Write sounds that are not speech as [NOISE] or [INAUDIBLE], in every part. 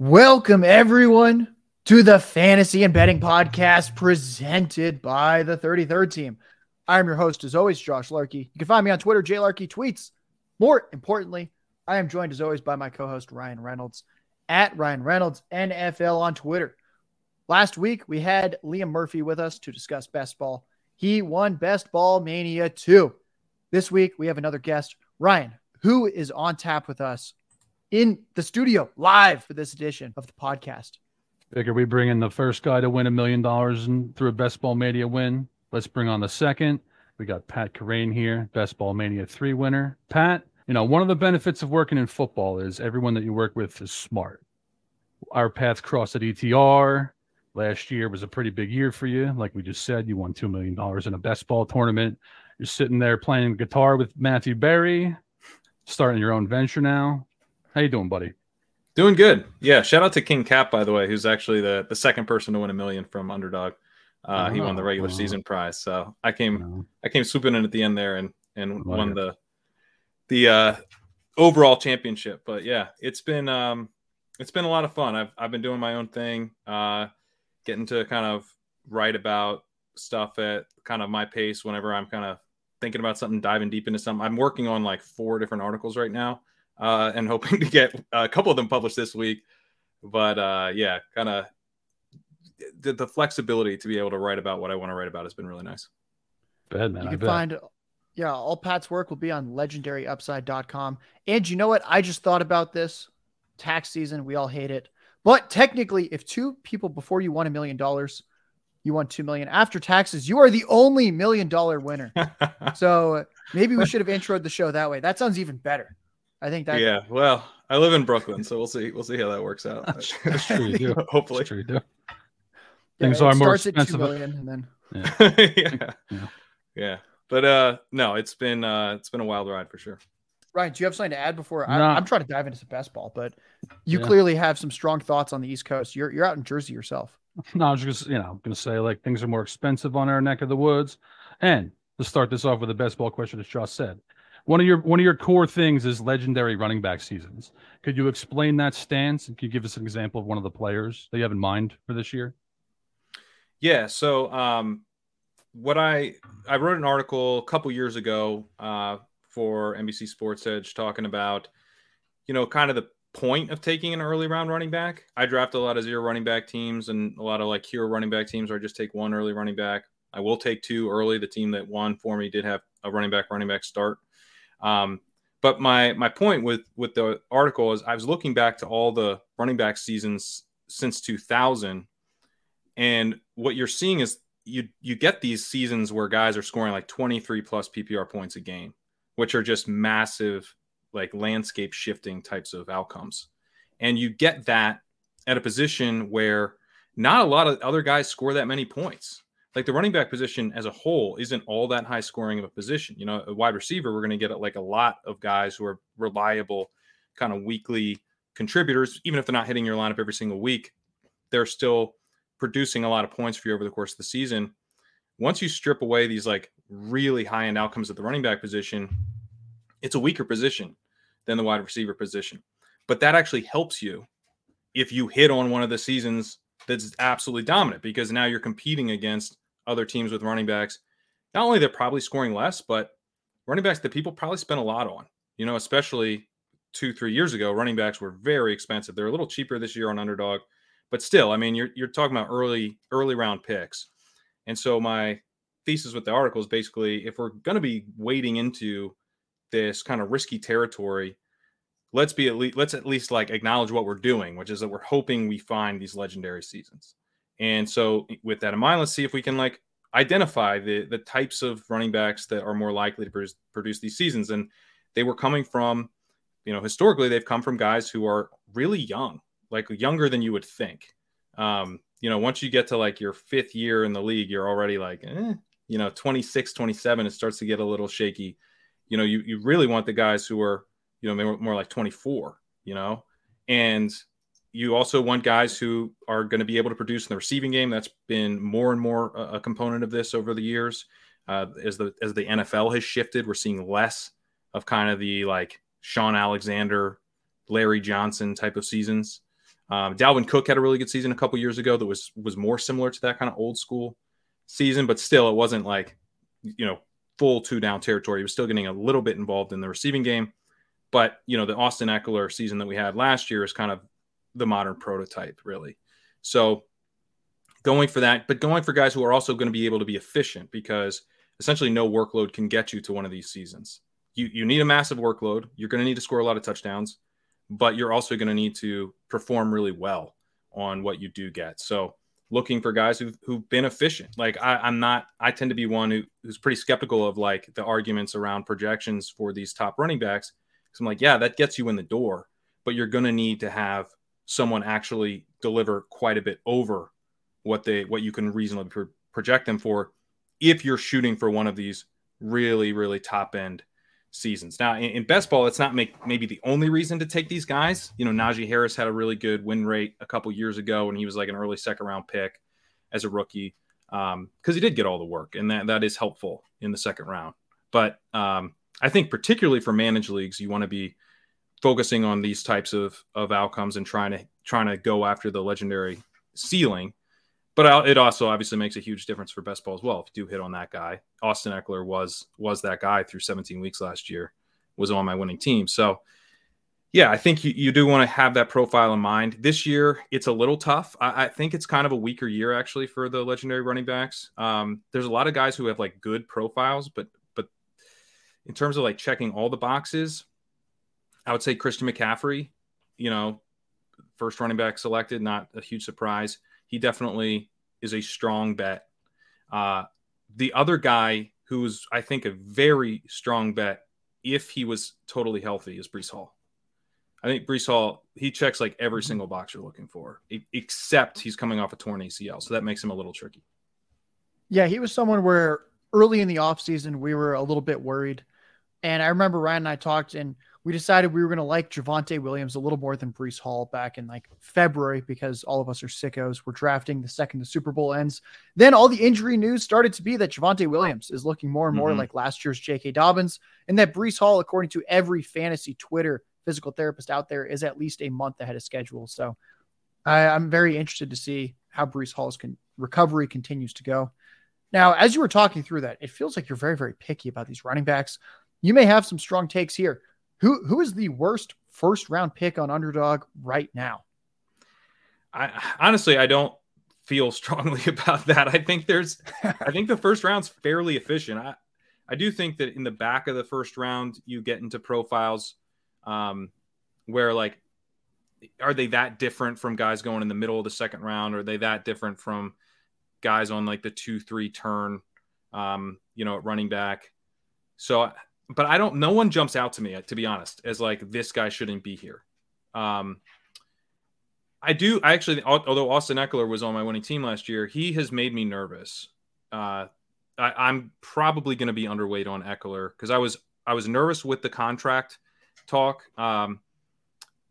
Welcome, everyone, to the Fantasy and Betting Podcast presented by the 33rd Team. I'm your host, as always, Josh Larky. You can find me on Twitter, JLarky Tweets. More importantly, I am joined, as always, by my co host, Ryan Reynolds, at Ryan Reynolds NFL on Twitter. Last week, we had Liam Murphy with us to discuss best ball. He won Best Ball Mania 2. This week, we have another guest, Ryan, who is on tap with us in the studio live for this edition of the podcast. Figure we bring in the first guy to win a million dollars through a Best Ball Mania win. Let's bring on the second. We got Pat Kerrane here, Best Ball Mania 3 winner. Pat, you know, one of the benefits of working in football is everyone that you work with is smart. Our paths crossed at ETR. Last year was a pretty big year for you. Like we just said, you won $2 million in a best ball tournament. You're sitting there playing guitar with Matthew Berry, starting your own venture now. How you doing, buddy? Doing good. Yeah. Shout out to King Cap, by the way, who's actually the, the second person to win a million from Underdog. Uh, oh, he won the regular wow. season prize. So I came I came swooping in at the end there and and won the the uh, overall championship. But yeah, it's been um, it's been a lot of fun. I've I've been doing my own thing, uh, getting to kind of write about stuff at kind of my pace whenever I'm kind of thinking about something, diving deep into something. I'm working on like four different articles right now uh, and hoping to get a couple of them published this week. But uh, yeah, kind of the, the, flexibility to be able to write about what I want to write about has been really nice. Bad man. You can find, yeah, all Pat's work will be on legendaryupside.com. And you know what? I just thought about this tax season. We all hate it. But technically, if two people before you won a million dollars, you won two million after taxes, you are the only million dollar winner. [LAUGHS] so maybe we should have introed the show that way. That sounds even better. I think that. Yeah. Well, I live in Brooklyn, so we'll see. We'll see how that works out. That's, that's true. You do. [LAUGHS] Hopefully. That's true. You do. Things are more expensive. At and then. [LAUGHS] Yeah. yeah. yeah. Yeah. But uh, no, it's been uh, it's been a wild ride for sure. Ryan, do you have something to add before no. I, am trying to dive into some best ball, but you yeah. clearly have some strong thoughts on the East Coast. You're you're out in Jersey yourself. No, I was just you know I'm gonna say like things are more expensive on our neck of the woods, and to start this off with the best ball question, as Josh said, one of your one of your core things is legendary running back seasons. Could you explain that stance? And could you give us an example of one of the players that you have in mind for this year? Yeah. So, um, what I I wrote an article a couple years ago uh, for NBC Sports Edge talking about, you know, kind of the point of taking an early round running back. I draft a lot of zero running back teams and a lot of like hero running back teams where I just take one early running back. I will take two early. The team that won for me did have a running back running back start. Um, but my my point with with the article is I was looking back to all the running back seasons since 2000, and what you're seeing is you you get these seasons where guys are scoring like 23 plus PPR points a game, which are just massive like landscape shifting types of outcomes, and you get that at a position where not a lot of other guys score that many points like the running back position as a whole isn't all that high scoring of a position. You know, a wide receiver, we're going to get like a lot of guys who are reliable, kind of weekly contributors, even if they're not hitting your lineup every single week, they're still producing a lot of points for you over the course of the season. Once you strip away these like really high end outcomes at the running back position, it's a weaker position than the wide receiver position. But that actually helps you if you hit on one of the seasons that's absolutely dominant because now you're competing against other teams with running backs. Not only they're probably scoring less, but running backs that people probably spent a lot on. You know, especially two, three years ago, running backs were very expensive. They're a little cheaper this year on underdog, but still, I mean, you're you're talking about early, early round picks. And so my thesis with the article is basically if we're going to be wading into this kind of risky territory, let's be at least let's at least like acknowledge what we're doing, which is that we're hoping we find these legendary seasons. And so with that in mind, let's see if we can like identify the the types of running backs that are more likely to produce, produce these seasons. And they were coming from, you know, historically they've come from guys who are really young, like younger than you would think. Um, you know, once you get to like your fifth year in the league, you're already like, eh, you know, 26, 27, it starts to get a little shaky. You know, you, you really want the guys who are, you know, more, more like 24, you know, and you also want guys who are going to be able to produce in the receiving game. That's been more and more a component of this over the years. Uh, as the as the NFL has shifted, we're seeing less of kind of the like Shaun Alexander, Larry Johnson type of seasons. Um, Dalvin Cook had a really good season a couple years ago that was was more similar to that kind of old school season, but still it wasn't like you know full two down territory. He was still getting a little bit involved in the receiving game, but you know the Austin Ekeler season that we had last year is kind of the modern prototype, really. So going for that, but going for guys who are also going to be able to be efficient because essentially no workload can get you to one of these seasons. You you need a massive workload. You're going to need to score a lot of touchdowns, but you're also going to need to perform really well on what you do get. So looking for guys who've, who've been efficient. Like I, am not, I tend to be one who, who's pretty skeptical of like the arguments around projections for these top running backs. Cause I'm like, yeah, that gets you in the door, but you're going to need to have someone actually deliver quite a bit over what they, what you can reasonably pro- project them for if you're shooting for one of these really, really top end seasons. Now, in, in, best ball, it's not make, maybe the only reason to take these guys. You know, Najee Harris had a really good win rate a couple years ago, and he was like an early second round pick as a rookie because um, he did get all the work, and that that is helpful in the second round. But um, I think particularly for managed leagues, you want to be focusing on these types of of outcomes and trying to trying to go after the legendary ceiling but it also obviously makes a huge difference for best ball as well. If you do hit on that guy, Austin Ekeler was was that guy through 17 weeks last year, was on my winning team. So, yeah, I think you, you do want to have that profile in mind. This year, it's a little tough. I, I think it's kind of a weaker year actually for the legendary running backs. Um, there's a lot of guys who have like good profiles, but but in terms of like checking all the boxes, I would say Christian McCaffrey. You know, first running back selected, not a huge surprise he definitely is a strong bet. Uh, the other guy who's, I think, a very strong bet if he was totally healthy is Breece Hall. I think Breece Hall, he checks like every mm-hmm. single box you're looking for, except he's coming off a torn ACL. So that makes him a little tricky. Yeah, he was someone where early in the offseason, we were a little bit worried. And I remember Ryan and I talked, and – we decided we were going to like Javonte Williams a little more than Breece Hall back in like February because all of us are sickos. We're drafting the second the Super Bowl ends. Then all the injury news started to be that Javonte Williams is looking more and more mm-hmm. like last year's J.K. Dobbins, and that Breece Hall, according to every fantasy Twitter physical therapist out there, is at least a month ahead of schedule. So I, am very interested to see how Breece Hall's con- recovery continues to go. Now, as you were talking through that, it feels like you're very, very picky about these running backs. You may have some strong takes here. Who who is the worst first round pick on underdog right now? I honestly I don't feel [LAUGHS] strongly about that. I think there's [LAUGHS] I think the first round's fairly efficient. I I do think that in the back of the first round you get into profiles um, where like are they that different from guys going in the middle of the second round? Are they that different from guys on like the two three turn? Um, you know, running back. So but I don't. No one jumps out to me, to be honest, as like this guy shouldn't be here. Um, I do. I actually, although Austin Ekeler was on my winning team last year, he has made me nervous. Uh, I, am probably going to be underweight on Ekeler because I was I was nervous with the contract talk. Um,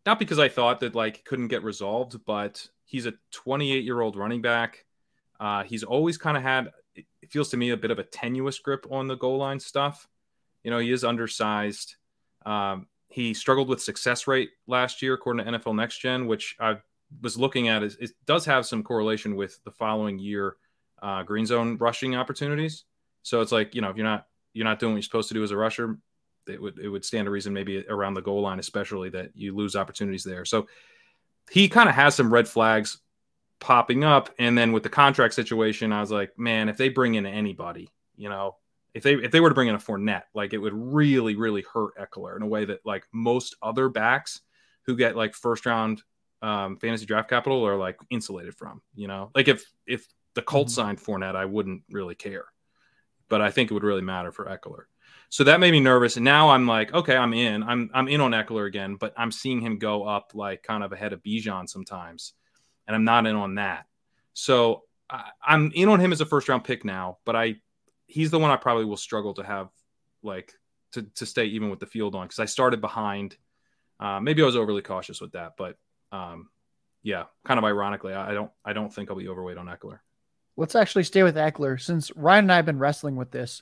not because I thought that like couldn't get resolved, but he's a 28 year old running back. Uh, he's always kind of had. It feels to me a bit of a tenuous grip on the goal line stuff. You know, he is undersized. Um, he struggled with success rate last year, according to NFL Next Gen, which I was looking at. Is, it does have some correlation with the following year uh, green zone rushing opportunities. So it's like you know, if you're not you're not doing what you're supposed to do as a rusher, it would it would stand a reason maybe around the goal line, especially that you lose opportunities there. So he kind of has some red flags popping up, and then with the contract situation, I was like, man, if they bring in anybody, you know, if they if they were to bring in a Fournette, like it would really really hurt Ekeler in a way that like most other backs who get like first round um, fantasy draft capital are like insulated from. You know, like if if the Colts mm-hmm. signed Fournette, I wouldn't really care, but I think it would really matter for Ekeler. So that made me nervous, and now I'm like, okay, I'm in. I'm I'm in on Ekeler again, but I'm seeing him go up like kind of ahead of Bijan sometimes, and I'm not in on that. So I, I'm in on him as a first round pick now, but I he's the one I probably will struggle to have like to to stay even with the field on because I started behind. Uh, maybe I was overly cautious with that, but um, yeah, kind of ironically, I, I don't I don't think I'll be overweight on Ekeler. Let's actually stay with Ekeler since Ryan and I have been wrestling with this.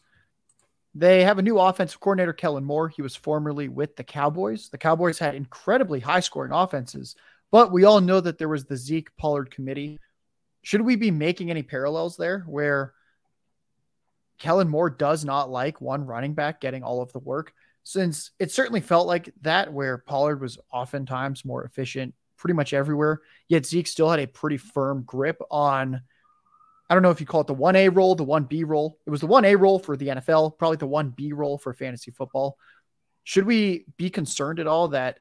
They have a new offensive coordinator, Kellen Moore. He was formerly with the Cowboys. The Cowboys had incredibly high scoring offenses But we all know that there was the Zeke Pollard committee. Should we be making any parallels there where Kellen Moore does not like one running back getting all of the work? Since it certainly felt like that, where Pollard was oftentimes more efficient pretty much everywhere, yet Zeke still had a pretty firm grip on. I don't know if you call it the 1A role, the 1B role. It was the 1A role for the NFL, probably the 1B role for fantasy football. Should we be concerned at all that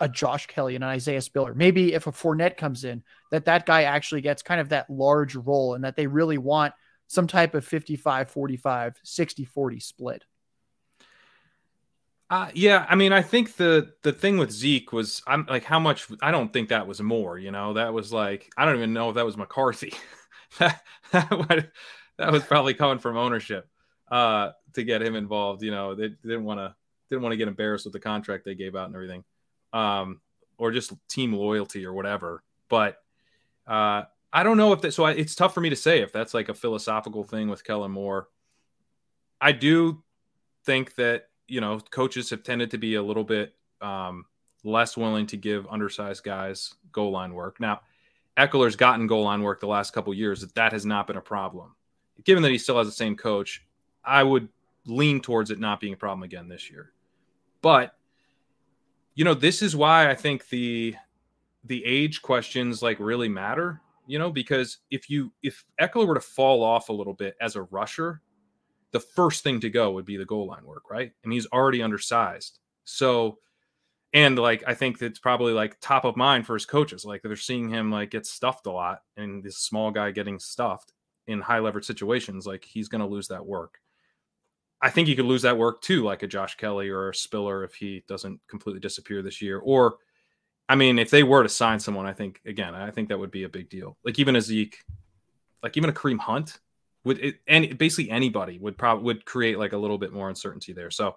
a Josh Kelley and an Isaiah Spiller. Maybe if a Fournette comes in, that that guy actually gets kind of that large role and that they really want some type of 55 45, 60 40 split. Uh, yeah, I mean, I think the the thing with Zeke was, I'm like, how much? I don't think that was more. You know, that was like, I don't even know if that was McCarthy. [LAUGHS] that, that, that was probably coming from ownership uh, to get him involved. You know, they, didn't want to didn't want to get embarrassed with the contract they gave out and everything um, or just team loyalty or whatever. But uh, I don't know if that. So I, it's tough for me to say if that's like a philosophical thing with Kellen Moore. I do think that you know coaches have tended to be a little bit um, less willing to give undersized guys goal line work. Now, Ekeler's gotten goal line work the last couple years. That that has not been a problem. Given that he still has the same coach, I would lean towards it not being a problem again this year. But you know, this is why I think the the age questions like really matter, you know, because if you if Ekeler were to fall off a little bit as a rusher, the first thing to go would be the goal line work, right? And he's already undersized. So and like I think that's probably like top of mind for his coaches. Like they're seeing him like get stuffed a lot and this small guy getting stuffed in high leverage situations, like he's gonna lose that work. I think he could lose that work too, like a Josh Kelley or a Spiller if he doesn't completely disappear this year. Or, I mean, if they were to sign someone, I think again, I think that would be a big deal. Like even a Zeke, like even a Kareem Hunt would, it, and basically anybody would probably would create like a little bit more uncertainty there. So,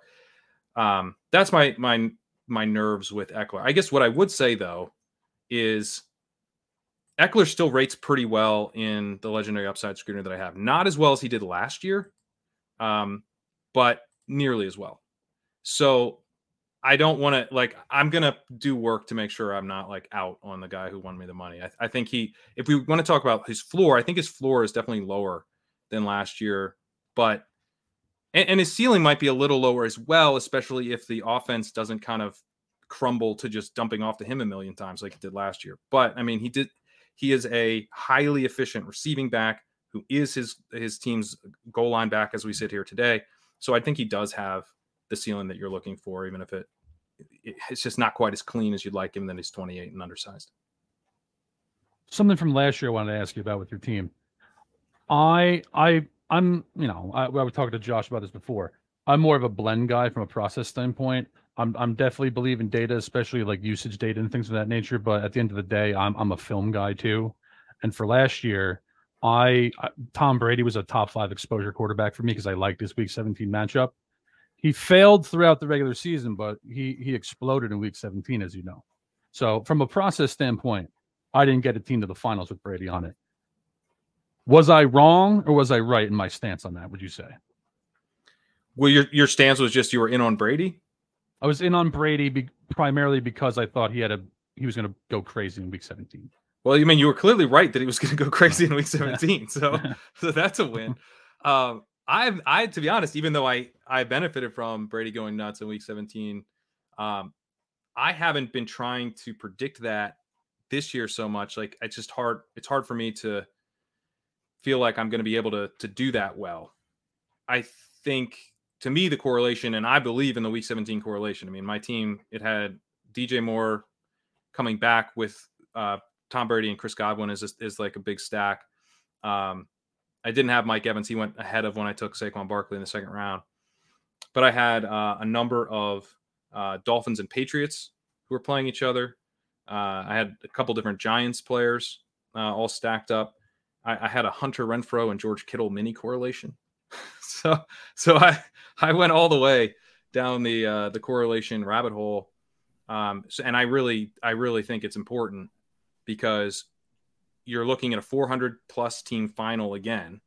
um, that's my my my nerves with Ekeler. I guess what I would say though is Ekeler still rates pretty well in the legendary upside screener that I have. Not as well as he did last year. Um, but nearly as well. So I don't want to like I'm gonna do work to make sure I'm not like out on the guy who won me the money. I, I think he if we want to talk about his floor, I think his floor is definitely lower than last year, but and, and his ceiling might be a little lower as well, especially if the offense doesn't kind of crumble to just dumping off to him a million times like it did last year. But I mean, he did he is a highly efficient receiving back who is his his team's goal line back as we sit here today. So I think he does have the ceiling that you're looking for, even if it it's just not quite as clean as you'd like, given Then he's 28 and undersized. Something from last year I wanted to ask you about with your team. I I I'm you know I, I was talking to Josh about this before. I'm more of a blend guy from a process standpoint. I'm I'm definitely believe in data, especially like usage data and things of that nature. But at the end of the day, I'm I'm a film guy too. And for last year, I Tom Brady was a top five exposure quarterback for me because I liked his Week 17 matchup. He failed throughout the regular season, but he he exploded in Week 17, as you know. So from a process standpoint, I didn't get a team to the finals with Brady on it. Was I wrong or was I right in my stance on that? Would you say? Well, your your stance was just you were in on Brady. I was in on Brady be, primarily because I thought he had a he was going to go crazy in Week 17. Well, you mean you were clearly right that he was going to go [LAUGHS] crazy in week 17. So, [LAUGHS] so that's a win. Um, I, I, to be honest, even though I, I benefited from Brady going nuts in week 17, um, I haven't been trying to predict that this year so much. Like it's just hard. It's hard for me to feel like I'm going to be able to, to do that well. I think to me, the correlation, and I believe in the week 17 correlation. I mean, my team, it had DJ Moore coming back with uh, Tom Brady and Chris Godwin is is like a big stack. Um, I didn't have Mike Evans; he went ahead of when I took Saquon Barkley in the second round. But I had uh, a number of uh, Dolphins and Patriots who were playing each other. Uh, I had a couple different Giants players uh, all stacked up. I, I, had a Hunter Renfrow and George Kittle mini correlation. [LAUGHS] so so I I went all the way down the uh, the correlation rabbit hole. Um, so, and I really I really think it's important because you're looking at a 400 plus team final again.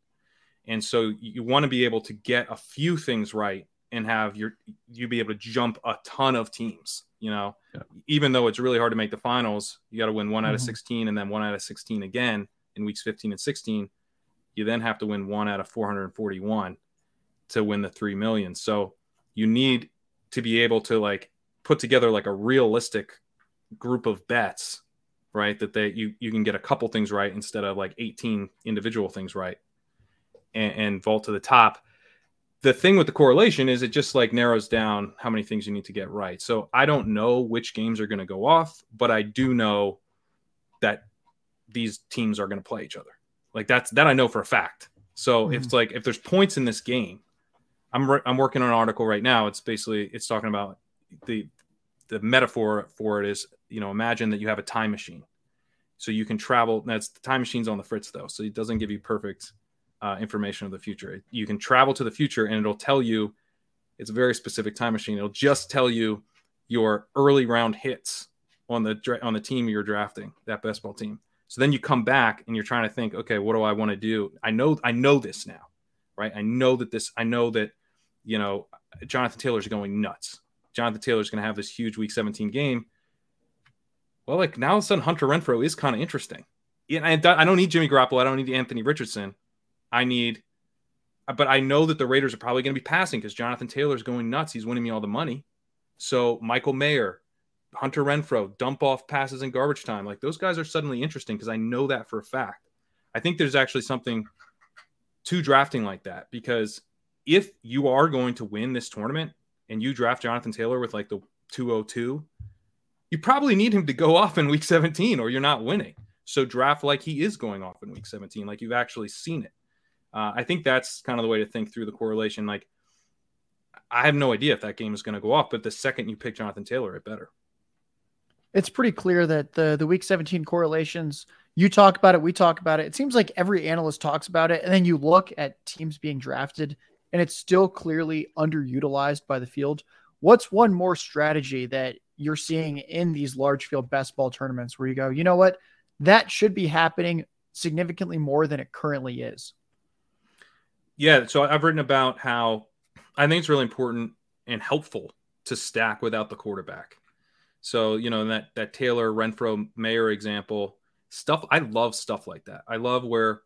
And so you want to be able to get a few things right and have your you be able to jump a ton of teams. You know, Yeah. even though it's really hard to make the finals, you got to win one out of Mhm. 16 and then one out of 16 again in weeks 15 and 16. You then have to win one out of 441 to win the 3 million. So you need to be able to like put together like a realistic group of bets, right? That they you you can get a couple things right instead of like 18 individual things right and, and vault to the top the thing with the correlation is it just like narrows down how many things you need to get right. So I don't know which games are going to go off, but I do know that these teams are going to play each other. Like that's that I know for a fact. So if it's mm-hmm. like if there's points in this game, I'm re- I'm working on an article right now. It's basically it's talking about the the metaphor for it is you know imagine that you have a time machine, so you can travel. That's the time machine's on the fritz though, so it doesn't give you perfect uh, information of the future. You can travel to the future and it'll tell you it's a very specific time machine. It'll just tell you your early round hits on the on the team you're drafting, that best ball team. So then you come back and you're trying to think, okay, what do I want to do? I know I know this now, right? I know that this I know that you know Jonathan Taylor's going nuts. Jonathan Taylor's going to have this huge week 17 game. Well, like now all of a sudden Hunter Renfrow is kind of interesting. Yeah, I, don't need Jimmy Garoppolo. I don't need Anthony Richardson. I need, but I know that the Raiders are probably going to be passing because Jonathan Taylor's going nuts. He's winning me all the money. So Michael Mayer, Hunter Renfrow, dump off passes in garbage time. Like those guys are suddenly interesting because I know that for a fact. I think there's actually something to drafting like that because if you are going to win this tournament and you draft Jonathan Taylor with like the 202, you probably need him to go off in week 17 or you're not winning. So draft like he is going off in week 17, like you've actually seen it. Uh, I think that's kind of the way to think through the correlation. Like, I have no idea if that game is going to go off, but the second you pick Jonathan Taylor, it better. It's pretty clear that the the week 17 correlations, you talk about it, we talk about it. It seems like every analyst talks about it, and then you look at teams being drafted, and it's still clearly underutilized by the field. What's one more strategy that you're seeing in these large field best ball tournaments where you go, you know what, that should be happening significantly more than it currently is? Yeah, so I've written about how I think it's really important and helpful to stack without the quarterback. So, you know, that that Taylor Renfrow Mayer example, stuff I love stuff like that. I love where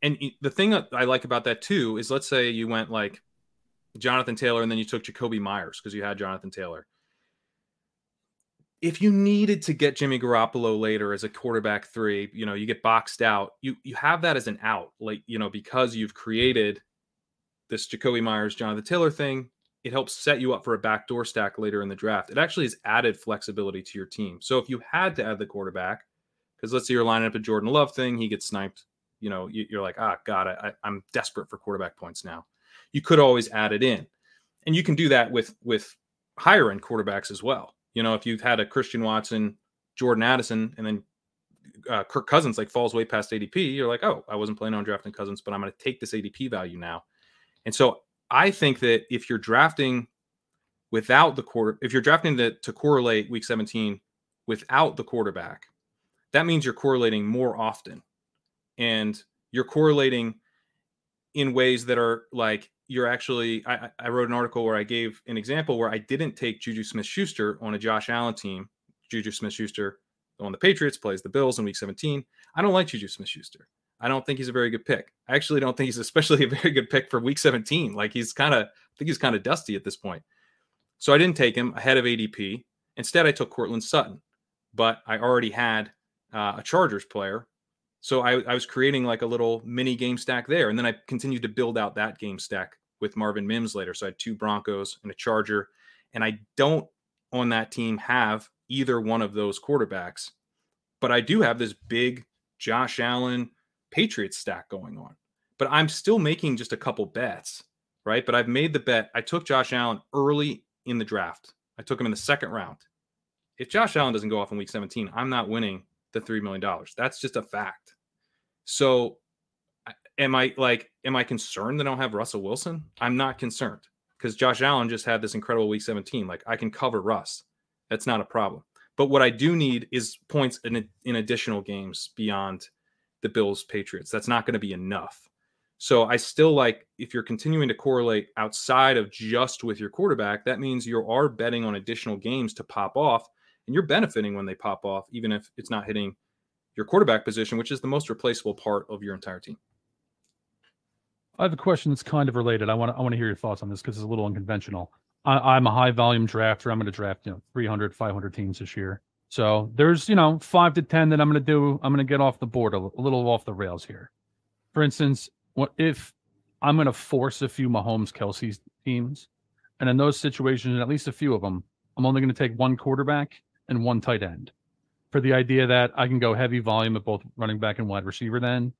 and the thing I like about that too is let's say you went like Jonathan Taylor and then you took Jakobi Meyers because you had Jonathan Taylor. If you needed to get Jimmy Garoppolo later as a quarterback three, you know, you get boxed out. You you have that as an out, like you know, because you've created this Jakobi Meyers, Jonathan Taylor thing. It helps set you up for a backdoor stack later in the draft. It actually has added flexibility to your team. So if you had to add the quarterback, because let's say you're lining up a Jordan Love thing, he gets sniped. You know, you, are like, ah, God, I, I'm desperate for quarterback points now. You could always add it in, and you can do that with with higher end quarterbacks as well. You know, if you've had a Christian Watson, Jordan Addison, and then uh, Kirk Cousins like falls way past ADP, you're like, oh, I wasn't planning on drafting Cousins, but I'm going to take this ADP value now. And so I think that if you're drafting without the quarter, if you're drafting to, to correlate week 17 without the quarterback, that means you're correlating more often. And you're correlating in ways that are like you're actually I, I, wrote an article where I gave an example where I didn't take Juju Smith Schuster on a Josh Allen team. Juju Smith Schuster on the Patriots plays the Bills in week 17. I don't like Juju Smith Schuster. I don't think he's a very good pick. I actually don't think he's [LAUGHS] especially a very good pick for week 17. Like he's kind of, I think he's kind of dusty at this point. So I didn't take him ahead of ADP. Instead, I took Courtland Sutton, but I already had uh, a Chargers player. So I, I was creating like a little mini game stack there. And then I continued to build out that game stack with Marvin Mims later. So I had two Broncos and a Charger. And I don't on that team have either one of those quarterbacks, but I do have this big Josh Allen, Patriots stack going on. But I'm still making just a couple bets, right? But I've made the bet. I took Josh Allen early in the draft. I took him in the second round. If Josh Allen doesn't go off in week 17, I'm not winning the $3 million. That's just a fact. So am I like, am I concerned that I don't have Russell Wilson? I'm not concerned because Josh Allen just had this incredible week 17. Like I can cover Russ. That's not a problem. But what I do need is points in, in additional games beyond the Bills Patriots. That's not going to be enough. So I still like if you're continuing to correlate outside of just with your quarterback, that means you are betting on additional games to pop off and you're benefiting when they pop off, even if it's not hitting your quarterback position, which is the most replaceable part of your entire team. I have a question that's kind of related. I want to I want to hear your thoughts on this because it's a little unconventional. I, am a high volume drafter. I'm going to draft you know 300, 500 teams this year. So there's you know five to ten that I'm going to do. I'm going to get off the board a, a little off the rails here. For instance, what if I'm going to force a few Mahomes Kelce teams, and in those situations, at least a few of them, I'm only going to take one quarterback and one tight end, for the idea that I can go heavy volume at both running back and wide receiver then,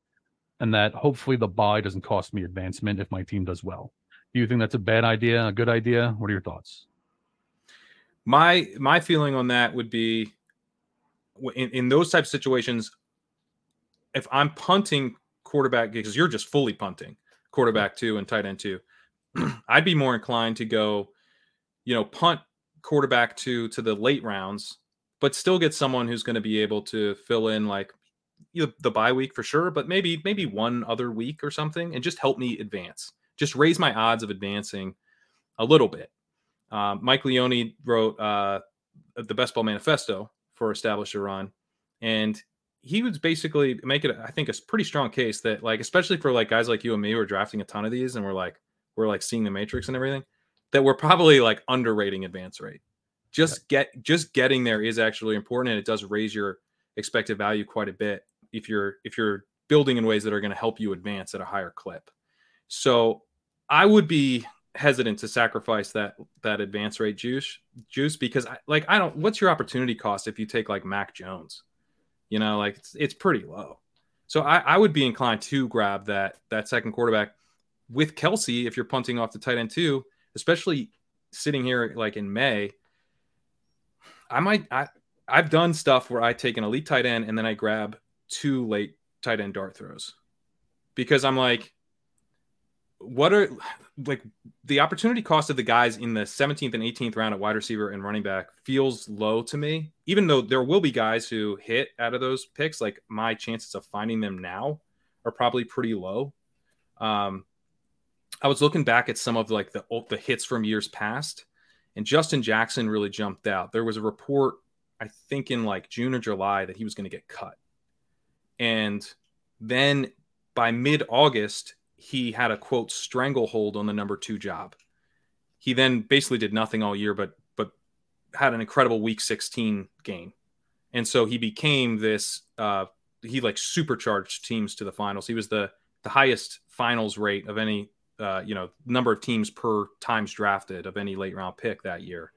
and that hopefully the buy doesn't cost me advancement if my team does well. Do you think that's a bad idea, a good idea? What are your thoughts? My my feeling on that would be in, in those types of situations, if I'm punting quarterback because you're just fully punting quarterback two and tight end two, [CLEARS THROAT] I'd be more inclined to go, you know, punt quarterback two to the late rounds, but still get someone who's going to be able to fill in like the bye week for sure, but maybe maybe one other week or something, and just help me advance. Just raise my odds of advancing a little bit. Um, Mike Leone wrote uh, the Best Ball Manifesto for Establish a Run, and he was basically making, I think, a pretty strong case that, like, especially for like guys like you and me who are drafting a ton of these, and we're like, we're like seeing the matrix and everything, that we're probably like underrating advance rate. Just yeah. get, just getting there is actually important, and it does raise your expected value quite a bit if you're if you're building in ways that are going to help you advance at a higher clip. So I would be hesitant to sacrifice that that advance rate juice juice because I, like I don't what's your opportunity cost if you take like Mac Jones? You know, like it's, it's pretty low. So I, I would be inclined to grab that that second quarterback with Kelce if you're punting off the tight end too, especially sitting here like in May. I might I I've done stuff where I take an elite tight end and then I grab two late tight end dart throws because I'm like, what are like the opportunity cost of the guys in the 17th and 18th round at wide receiver and running back feels low to me, even though there will be guys who hit out of those picks. Like my chances of finding them now are probably pretty low. Um, I was looking back at some of like the the hits from years past, and Justin Jackson really jumped out. There was a report, I think in like June or July, that he was going to get cut, and then by mid August, he had a quote stranglehold on the number two job. He then basically did nothing all year, but but had an incredible week 16 game. And so he became this uh he like supercharged teams to the finals. He was the the highest finals rate of any uh, you know, number of teams per times drafted of any late round pick that year.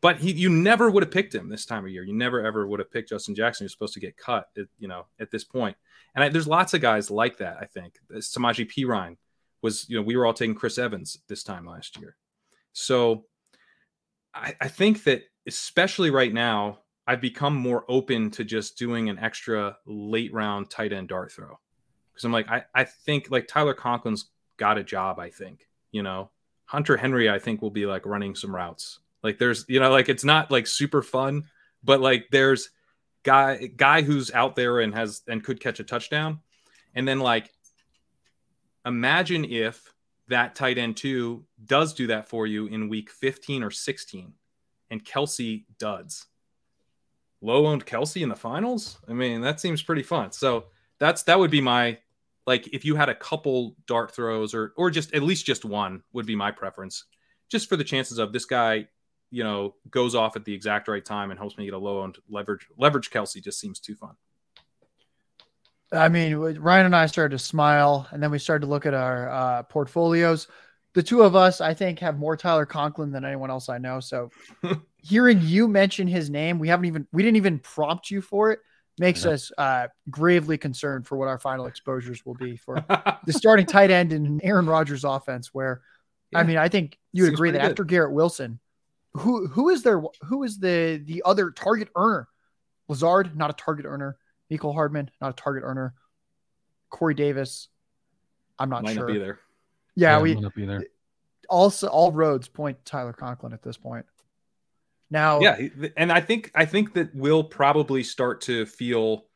But he, you never would have picked him this time of year. You never ever would have picked Justin Jackson. You're supposed to get cut, at, you know, at this point. And I, there's lots of guys like that. I think Samaje Perine was, you know, we were all taking Chris Evans this time last year. So I, I think that especially right now, I've become more open to just doing an extra late round tight end dart throw because I'm like, I, I think like Tyler Conklin's got a job. I think, you know, Hunter Henry, I think will be like running some routes. Like there's, you know, like it's not like super fun, but like there's guy guy who's out there and has and could catch a touchdown. And then like imagine if that tight end two does do that for you in week 15 or 16 and Kelce duds. Low owned Kelce in the finals? I mean, that seems pretty fun. So that's that would be my like if you had a couple dart throws or or just at least just one would be my preference. Just for the chances of this guy you know, goes off at the exact right time and helps me get a low owned leverage. Leverage Kelce just seems too fun. I mean, Ryan and I started to smile, and then we started to look at our uh, portfolios. The two of us, I think, have more Tyler Conklin than anyone else I know. So, [LAUGHS] hearing you mention his name, we haven't even we didn't even prompt you for it, makes yeah. us uh, gravely concerned for what our final exposures will be for [LAUGHS] the starting tight end in Aaron Rodgers' offense. Where, yeah. I mean, I think you would agree that good. after Garrett Wilson, who who is there? Who is the the other target earner? Lazard, not a target earner. Mecole Hardman, not a target earner. Corey Davis, I'm not Might sure. Not be there. Yeah, yeah we not be there. Also, all roads point Tyler Conklin at this point. Now, yeah, and I think I think that we'll probably start to feel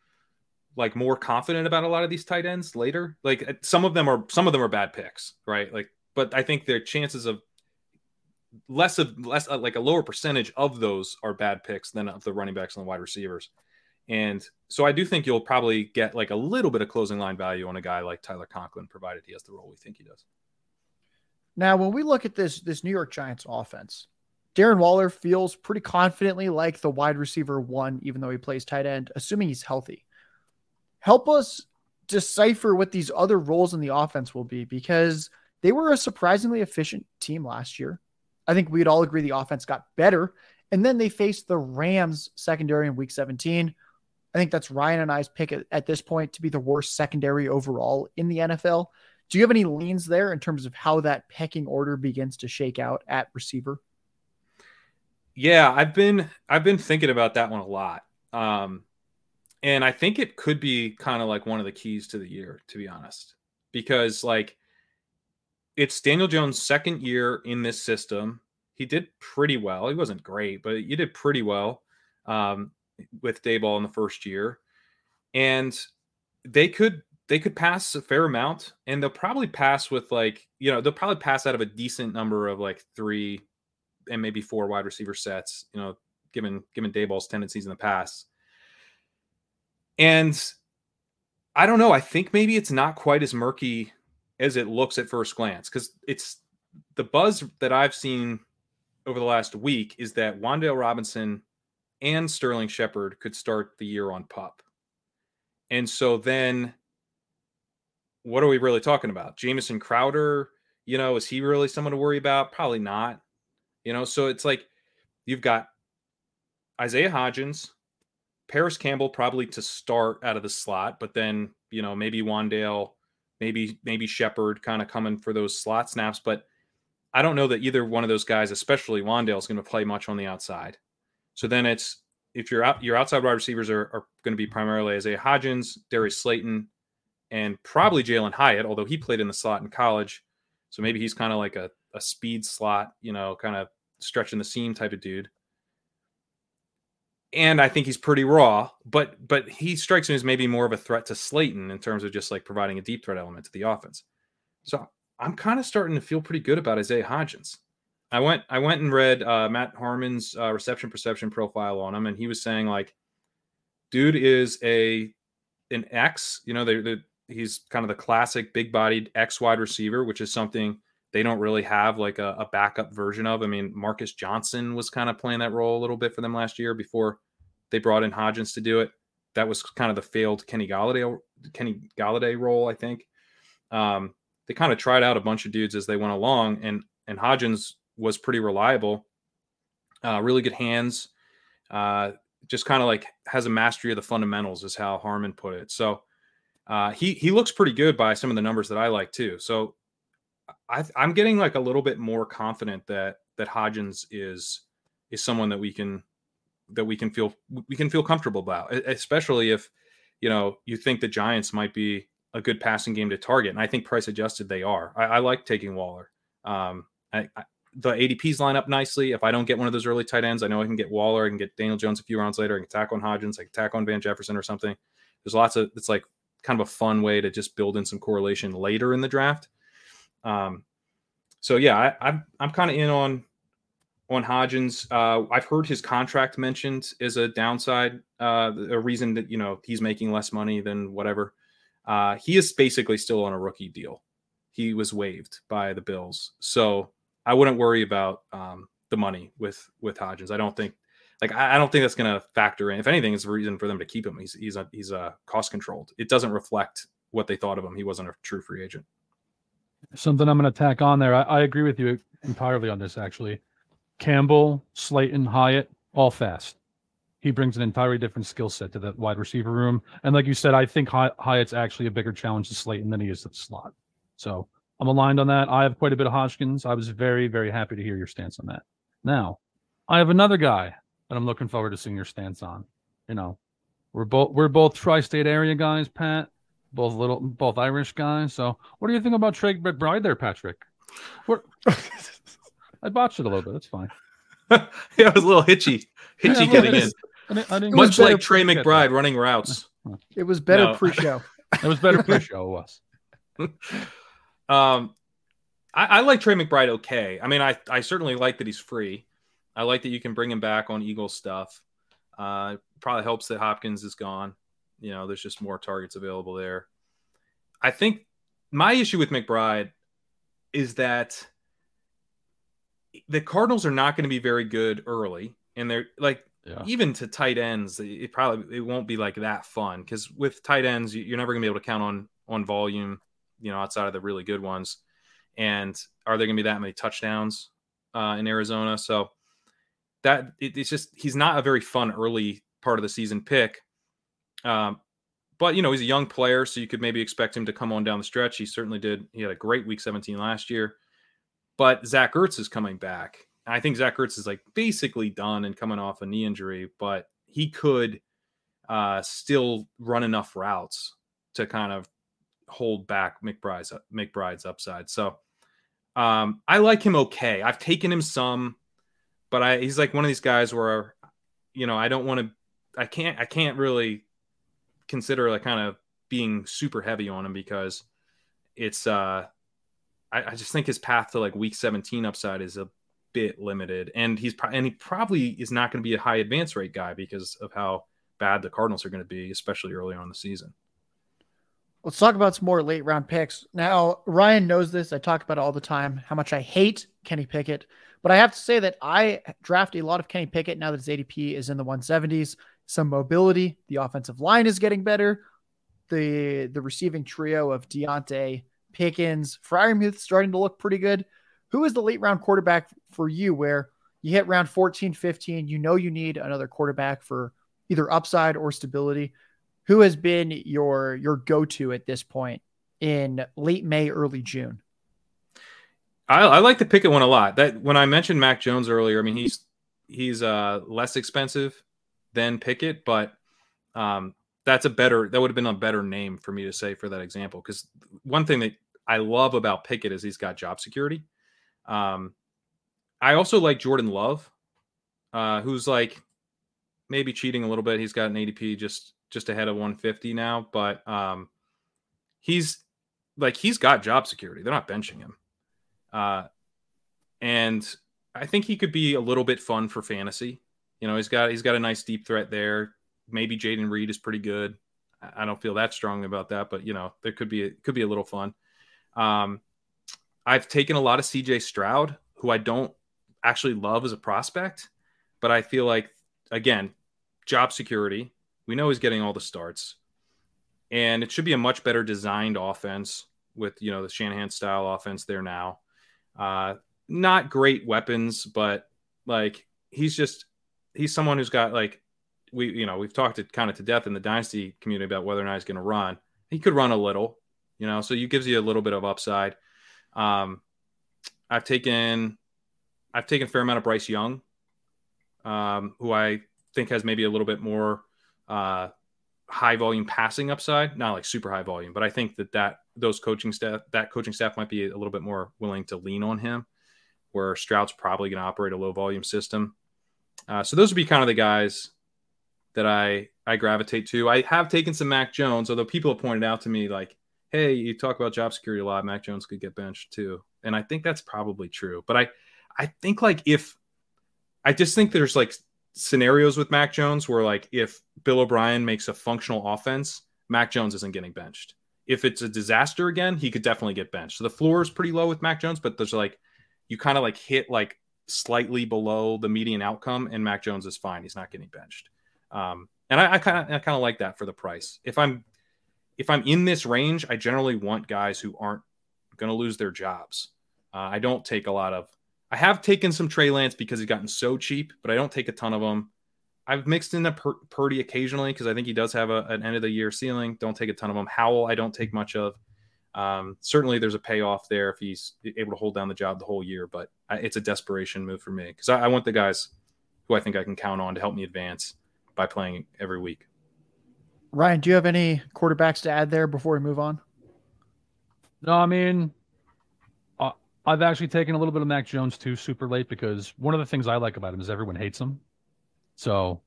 like more confident about a lot of these tight ends later. Like uh, some of them are some of them are bad picks, right? Like, but I think their chances of less of less uh, like a lower percentage of those are bad picks than of the running backs and the wide receivers. And so I do think you'll probably get like a little bit of closing line value on a guy like Tyler Conklin, provided he has the role we think he does. Now, when we look at this this New York Giants offense, Darren Waller feels pretty confidently like the wide receiver one, even though he plays tight end, assuming he's healthy. Help us decipher what these other roles in the offense will be because they were a surprisingly efficient team last year. I think we'd all agree the offense got better. And then they faced the Rams secondary in week 17. I think that's Ryan and I's pick at, at this point to be the worst secondary overall in the NFL. Do you have any leans there in terms of how that pecking order begins to shake out at receiver? Yeah, I've been I've been thinking about that one a lot. Um, and I think it could be kind of like one of the keys to the year, to be honest, because like it's Daniel Jones' second year in this system. He did pretty well. He wasn't great, but he did pretty well um, with Daboll in the first year, and they could they could pass a fair amount, and they'll probably pass with like you know they'll probably pass out of a decent number of like three and maybe four wide receiver sets. You know, given given Daboll's tendencies in the past. And I don't know. I think maybe it's not quite as murky as it looks at first glance because it's the buzz that I've seen over the last week is that Wan'Dale Robinson and Sterling Shepard could start the year on pup. And so then what are we really talking about? Jamison Crowder, you know, is he really someone to worry about? Probably not. You know, so it's like you've got Isaiah Hodgins, Parris Campbell probably to start out of the slot, but then you know maybe Wan'Dale, maybe maybe Shepard kind of coming for those slot snaps. But I don't know that either one of those guys, especially Wan'Dale, is going to play much on the outside. So then it's if you're out, your outside wide receivers are, are going to be primarily Isaiah Hodgins, Darius Slayton, and probably Jalin Hyatt, although he played in the slot in college. So maybe he's kind of like a, a speed slot, you know, kind of stretching the seam type of dude and I think he's pretty raw, but but he strikes me as maybe more of a threat to Slayton in terms of just like providing a deep threat element to the offense. So I'm kind of starting to feel pretty good about Isaiah Hodgins. I went I went and read uh, Matt Harmon's uh, reception perception profile on him, and he was saying like, dude is a an X. You know, they, he's kind of the classic big bodied X wide receiver, which is something they don't really have like a, a, backup version of. I mean, Marcus Johnson was kind of playing that role a little bit for them last year before they brought in Hodgins to do it. That was kind of the failed Kenny Galladay Kenny Golladay role, I think. Um, they kind of tried out a bunch of dudes as they went along, and and Hodgins was pretty reliable, uh, really good hands, uh, just kind of like has a mastery of the fundamentals, is how Harmon put it. So uh, he he looks pretty good by some of the numbers that I like too. So I, am getting like a little bit more confident that that Hodgins is is someone that we can that we can feel we can feel comfortable about, especially if you know you think the Giants might be a good passing game to target, and I think price adjusted they are. I, I like taking Waller. Um, I, I, the ADPs line up nicely. If I don't get one of those early tight ends, I know I can get Waller. I can get Daniel Jones a few rounds later. I can tack on Hodgins. I can tack on Van Jefferson or something. There's lots of it's like kind of a fun way to just build in some correlation later in the draft. Um, so yeah, I, I'm I'm kind of in on on Hodgins. Uh, I've heard his contract mentioned as a downside, uh, a reason that you know he's making less money than whatever. Uh, he is basically still on a rookie deal. He was waived by the Bills, so I wouldn't worry about um, the money with with Hodgins. I don't think like I, don't think that's going to factor in. If anything, it's a reason for them to keep him. He's he's a, he's a cost controlled. It doesn't reflect what they thought of him. He wasn't a true free agent. Something I'm going to tack on there. I, I agree with you entirely on this. Actually, Campbell, Slayton, Hyatt, all fast. He brings an entirely different skill set to that wide receiver room. And like you said, I think Hy- Hyatt's actually a bigger challenge to Slayton than he is to the slot. So I'm aligned on that. I have quite a bit of Hodgins. I was very, very happy to hear your stance on that. Now, I have another guy that I'm looking forward to seeing your stance on. You know, we're both we're both tri-state area guys, Pat both little, both Irish guys. So, what do you think about Trey McBride there, Patrick? What? [LAUGHS] I botched it a little bit. That's fine. [LAUGHS] yeah, it was a little hitchy, [LAUGHS] hitchy yeah, getting in. I didn't, I didn't Much like Trey McBride running routes. It was better No. pre-show. It was better pre-show. It was. Um, I, I like Trey McBride okay. I mean, I, I certainly like that he's free. I like that you can bring him back on Eagles stuff. Uh, probably helps that Hopkins is gone. You know, there's just more targets available there. I think my issue with McBride is that the Cardinals are not going to be very good early, and they're like Yeah. even to tight ends, it probably it won't be like that fun because with tight ends, you- you're never gonna be able to count on on volume, you know, outside of the really good ones. And are there gonna be that many touchdowns uh, in Arizona? So that it, it's just he's not a very fun early part of the season pick. Um, but you know he's a young player, so you could maybe expect him to come on down the stretch. He certainly did. He had a great week 17 last year. But Zach Ertz is coming back. I think Zach Ertz is like basically done and coming off a knee injury, but he could uh, still run enough routes to kind of hold back McBride's McBride's upside. So um, I like him okay. I've taken him some, but I he's like one of these guys where you know I don't want to. I can't. I can't really consider like kind of being super heavy on him because it's. uh I, I just think his path to like week 17 upside is a bit limited, and he's pro- and he probably is not going to be a high advance rate guy because of how bad the Cardinals are going to be, especially early on the season. Let's talk about some more late round picks. Now, Ryan knows this. I talk about it all the time how much I hate Kenny Pickett. But I have to say that I draft a lot of Kenny Pickett now that his ADP is in the 170s. Some mobility. The offensive line is getting better. The the receiving trio of Diontae, Pickens, Freiermuth starting to look pretty good. Who is the late round quarterback for you where you hit round 14, 15, you know you need another quarterback for either upside or stability? Who has been your your go-to at this point in late May, early June? I, I like the Pickett one a lot. That when I mentioned Mac Jones earlier, I mean he's he's uh, less expensive than Pickett, but um, that's a better that would have been a better name for me to say for that example. Because one thing that I love about Pickett is he's got job security. Um, I also like Jordan Love, uh, who's like maybe cheating a little bit. He's got an ADP just just ahead of 150 now, but um, he's like he's got job security. They're not benching him. Uh, and I think he could be a little bit fun for fantasy. You know, he's got he's got a nice deep threat there. Maybe Jayden Reed is pretty good. I don't feel that strongly about that, but you know, there could be a, could be a little fun. Um, I've taken a lot of CJ Stroud, who I don't actually love as a prospect, but I feel like again, job security. We know he's getting all the starts, and it should be a much better designed offense with you know the Shanahan style offense there now. Uh, not great weapons, but like he's just he's someone who's got like we you know we've talked it kind of to death in the dynasty community about whether or not he's going to run. He could run a little, you know, so it gives you a little bit of upside. Um, I've taken I've taken fair amount of Bryce Young, um, who I think has maybe a little bit more uh, high volume passing upside, not like super high volume, but I think that that those coaching staff that coaching staff might be a little bit more willing to lean on him, where Stroud's probably going to operate a low volume system. Uh, so those would be kind of the guys that I I gravitate to. I have taken some Mac Jones, although people have pointed out to me like, "Hey, you talk about job security a lot. Mac Jones could get benched too," and I think that's probably true. But I I think like if I just think there's like scenarios with Mac Jones where like if Bill O'Brien makes a functional offense, Mac Jones isn't getting benched. If it's a disaster again, he could definitely get benched. So the floor is pretty low with Mac Jones, but there's like you kind of like hit like slightly below the median outcome, and Mac Jones is fine. He's not getting benched. Um, and I kind of I kind of like that for the price. If I'm if I'm in this range, I generally want guys who aren't going to lose their jobs. Uh, I don't take a lot of. I have taken some Trey Lance because he's gotten so cheap, but I don't take a ton of them. I've mixed in a Pur- Purdy occasionally because I think he does have a, an end of the year ceiling. Don't take a ton of them. Howell, I don't take much of. Um, certainly, there's a payoff there if he's able to hold down the job the whole year, but I, it's a desperation move for me because I, I want the guys who I think I can count on to help me advance by playing every week. Ryan, do you have any quarterbacks to add there before we move on? No, I mean, uh, I've actually taken a little bit of Mac Jones too, super late, because one of the things I like about him is everyone hates him. So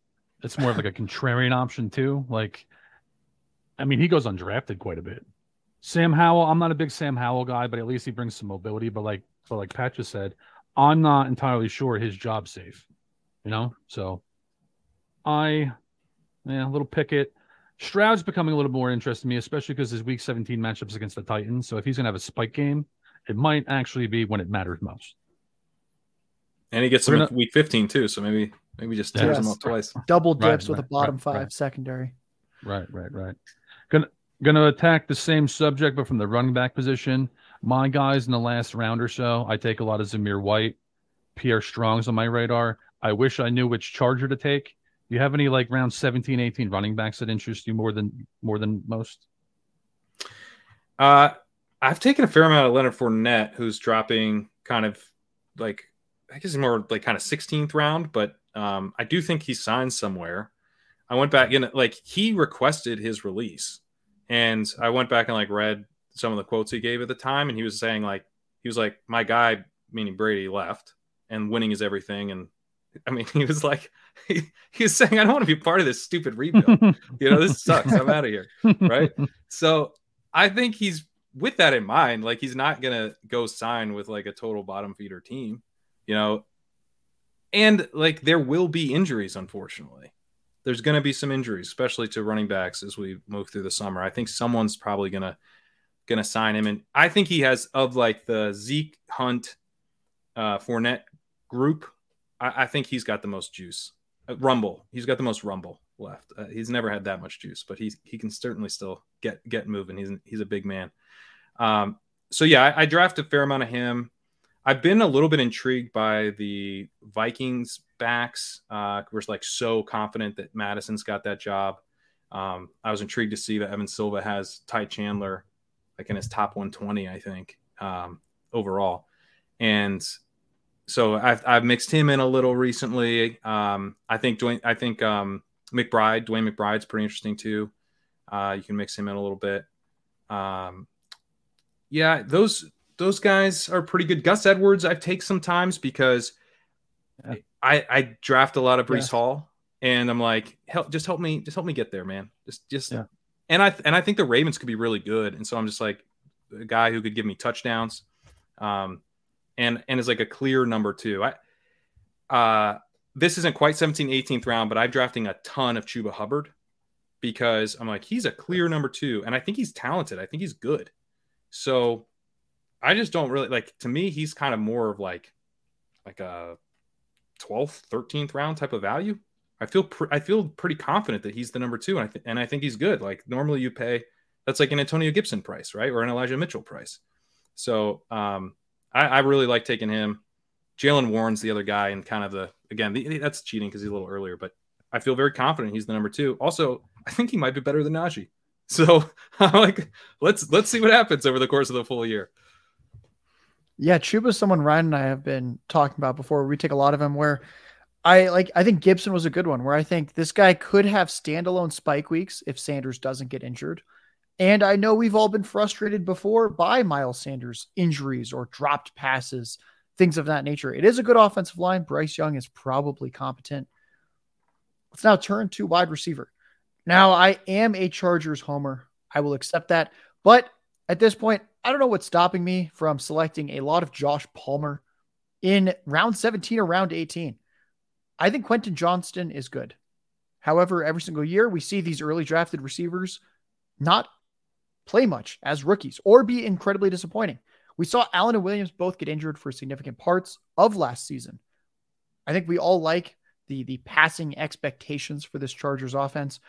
it's more of like a [LAUGHS] contrarian option too. Like I mean, he goes undrafted quite a bit. Sam Howell, I'm not a big Sam Howell guy, but at least he brings some mobility. But like, but like Pat just said, I'm not entirely sure his job's safe. You know, so I, yeah, a little Pickett. Stroud's becoming a little more interesting to me, especially because his Week 17 matchups against the Titans. So if he's gonna have a spike game, it might actually be when it matters most. And he gets some gonna, week 15 too, so maybe maybe just tears yes. him up twice. Double dips right, with right, a bottom right, five secondary. Right, right, right. Gonna gonna attack the same subject, but from the running back position. My guys in the last round or so, I take a lot of Zamir White, Pierre Strong's on my radar. I wish I knew which Charger to take. Do you have any like round 17, 18 running backs that interest you more than more than most? Uh I've taken a fair amount of Leonard Fournette, who's dropping kind of like I guess more like kind of 16th round, but um, I do think he signed somewhere. I went back in like he requested his release, and I went back and like read some of the quotes he gave at the time, and he was saying like he was like my guy, meaning Brady, left, and winning is everything, and I mean [LAUGHS] he was like he, he was saying I don't want to be part of this stupid rebuild, you know this sucks, I'm out of here, [LAUGHS] right? So I think he's with that in mind, like he's not gonna go sign with like a total bottom feeder team you know, and like there will be injuries, unfortunately. There's going to be some injuries, especially to running backs as we move through the summer. I think someone's probably going to going to sign him, and I think he has of like the Zeke Hunt, uh, Fournette group. I, I think he's got the most juice. Uh, rumble, he's got the most rumble left. Uh, he's never had that much juice, but he's he can certainly still get get moving. He's he's a big man. Um, so yeah, I, I draft a fair amount of him. I've been a little bit intrigued by the Vikings backs. Uh, we're like so confident that Mattison's got that job. Um, I was intrigued to see that Evan Silva has Ty Chandler like in his top 120, I think, um, overall. And so I've, I've mixed him in a little recently. Um, I think DeWayne, I think um, McBride, DeWayne McBride's pretty interesting too. Uh, you can mix him in a little bit. Um, yeah, those those guys are pretty good. Gus Edwards, I've taken sometimes because yeah. I, I draft a lot of Breece yeah. Hall, and I'm like, help, just help me, just help me get there, man. Just, just, yeah. and I and I think the Ravens could be really good, and so I'm just like a guy who could give me touchdowns, um, and and is like a clear number two. I, uh, this isn't quite 17, 18th round, but I'm drafting a ton of Chuba Hubbard because I'm like he's a clear number two, and I think he's talented. I think he's good. So I just don't really like. To me, he's kind of more of like like a 12th, 13th round type of value. I feel pr- I feel pretty confident that he's the number two, and I th- and I think he's good. Like normally you pay that's like an Antonio Gibson price, right, or an Elijah Mitchell price. So um, I, I really like taking him. Jaylen Warren's the other guy, and kind of the again the, that's cheating because he's a little earlier, but I feel very confident he's the number two. Also, I think he might be better than Najee. So [LAUGHS] like, let's let's see what happens over the course of the full year. Yeah, Chuba's someone Ryan and I have been talking about before. We take a lot of him where I like I think Gibson was a good one where I think this guy could have standalone spike weeks if Sanders doesn't get injured. And I know we've all been frustrated before by Miles Sanders injuries or dropped passes, things of that nature. It is a good offensive line. Bryce Young is probably competent. Let's now turn to wide receiver. Now, I am a Chargers homer. I will accept that. But at this point, I don't know what's stopping me from selecting a lot of Josh Palmer in round 17 or round 18. I think Quentin Johnston is good. However, every single year we see these early drafted receivers not play much as rookies or be incredibly disappointing. We saw Allen and Williams both get injured for significant parts of last season. I think we all like the the passing expectations for this Chargers offense.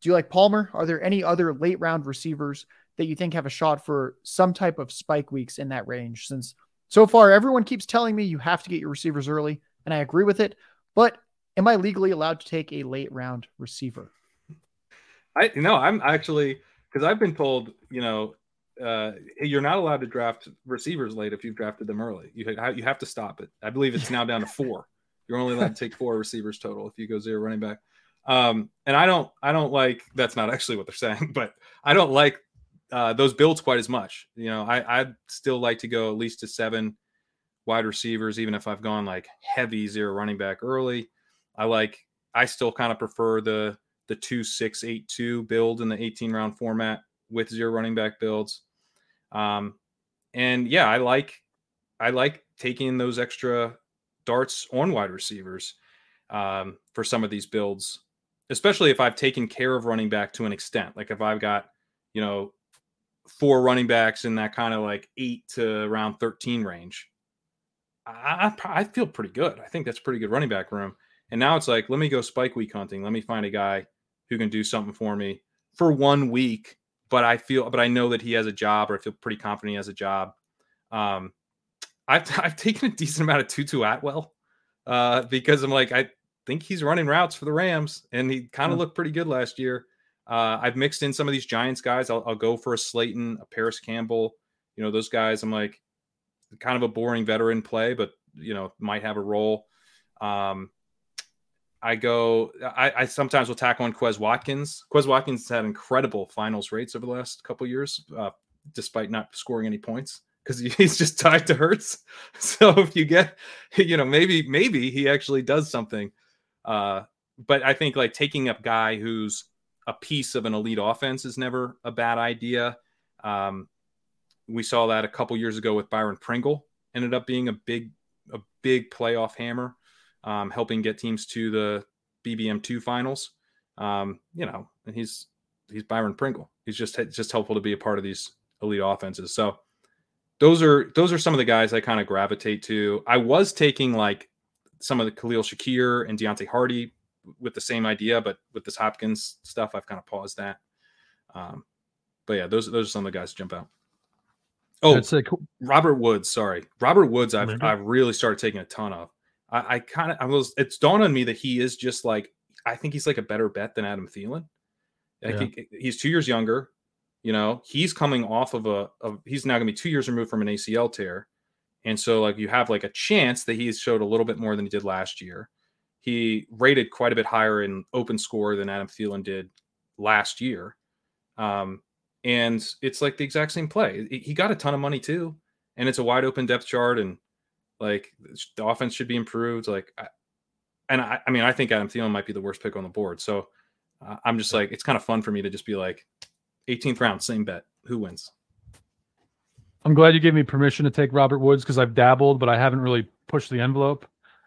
Do you like Palmer? Are there any other late round receivers that you think have a shot for some type of spike weeks in that range? Since so far, everyone keeps telling me you have to get your receivers early, and I agree with it. But am I legally allowed to take a late round receiver? I no, I'm actually because I've been told, you know, uh, you're not allowed to draft receivers late if you've drafted them early. You you have to stop it. I believe it's now down to four. You're only allowed to take four receivers total if you go zero running back. Um, and I don't I don't like that's not actually what they're saying, [LAUGHS] but I don't like uh, those builds quite as much. You know, I, I'd still like to go at least to seven wide receivers, even if I've gone like heavy zero running back early. I like, I still kind of prefer the the two six eight two build in the 18 round format with zero running back builds. Um, and yeah, I like I like taking those extra darts on wide receivers um, for some of these builds, especially if I've taken care of running back to an extent. Like if I've got, you know, four running backs in that kind of like eight to around 13 range, I, I feel pretty good. I think that's pretty good running back room. And now it's like, let me go spike week hunting. Let me find a guy who can do something for me for one week. But I feel, but I know that he has a job, or I feel pretty confident he has a job. Um, I've [LAUGHS] I've taken a decent amount of Tutu Atwell uh, because I'm like I think he's running routes for the Rams, and he kind of mm. looked pretty good last year. Uh, I've mixed in some of these Giants guys. I'll, I'll, go for a Slayton, a Parris Campbell. You know those guys. I'm like kind of a boring veteran play, but you know might have a role. Um, I go. I, I, sometimes will tack on Quez Watkins. Quez Watkins had incredible finals rates over the last couple years, uh, despite not scoring any points because [LAUGHS] he's just tied to Hurts. [LAUGHS] So if you get, you know, maybe maybe he actually does something. Uh, but I think like taking up guy who's a piece of an elite offense is never a bad idea. Um, we saw that a couple years ago with Byron Pringle. Ended up being a big a big playoff hammer, um, helping get teams to the BBM two finals. Um, you know, and he's he's Byron Pringle. He's just just helpful to be a part of these elite offenses. So those are those are some of the guys I kind of gravitate to. I was taking like some of the Khalil Shakir and Deonte Harty with the same idea, but with this Hopkins stuff, I've kind of paused that. Um, but yeah, those those are some of the guys to jump out. Oh, cool. Robert Woods. Sorry, Robert Woods. I've I've really started taking a ton of. I, I kind of I was. It's dawned on me that he is just like I think he's like a better bet than Adam Thielen. I yeah. think he's two years younger. You know, he's coming off of a, of, he's now going to be two years removed from an ACL tear. And so, like, you have like a chance that he's showed a little bit more than he did last year. He rated quite a bit higher in open score than Adam Thielen did last year. Um, and it's like the exact same play. He got a ton of money too, and it's a wide open depth chart, and like the offense should be improved. Like, and I, I mean, I think Adam Thielen might be the worst pick on the board. So uh, I'm just like, it's kind of fun for me to just be like, 18th round, same bet. Who wins? I'm glad you gave me permission to take Robert Woods because I've dabbled, but I haven't really pushed the envelope.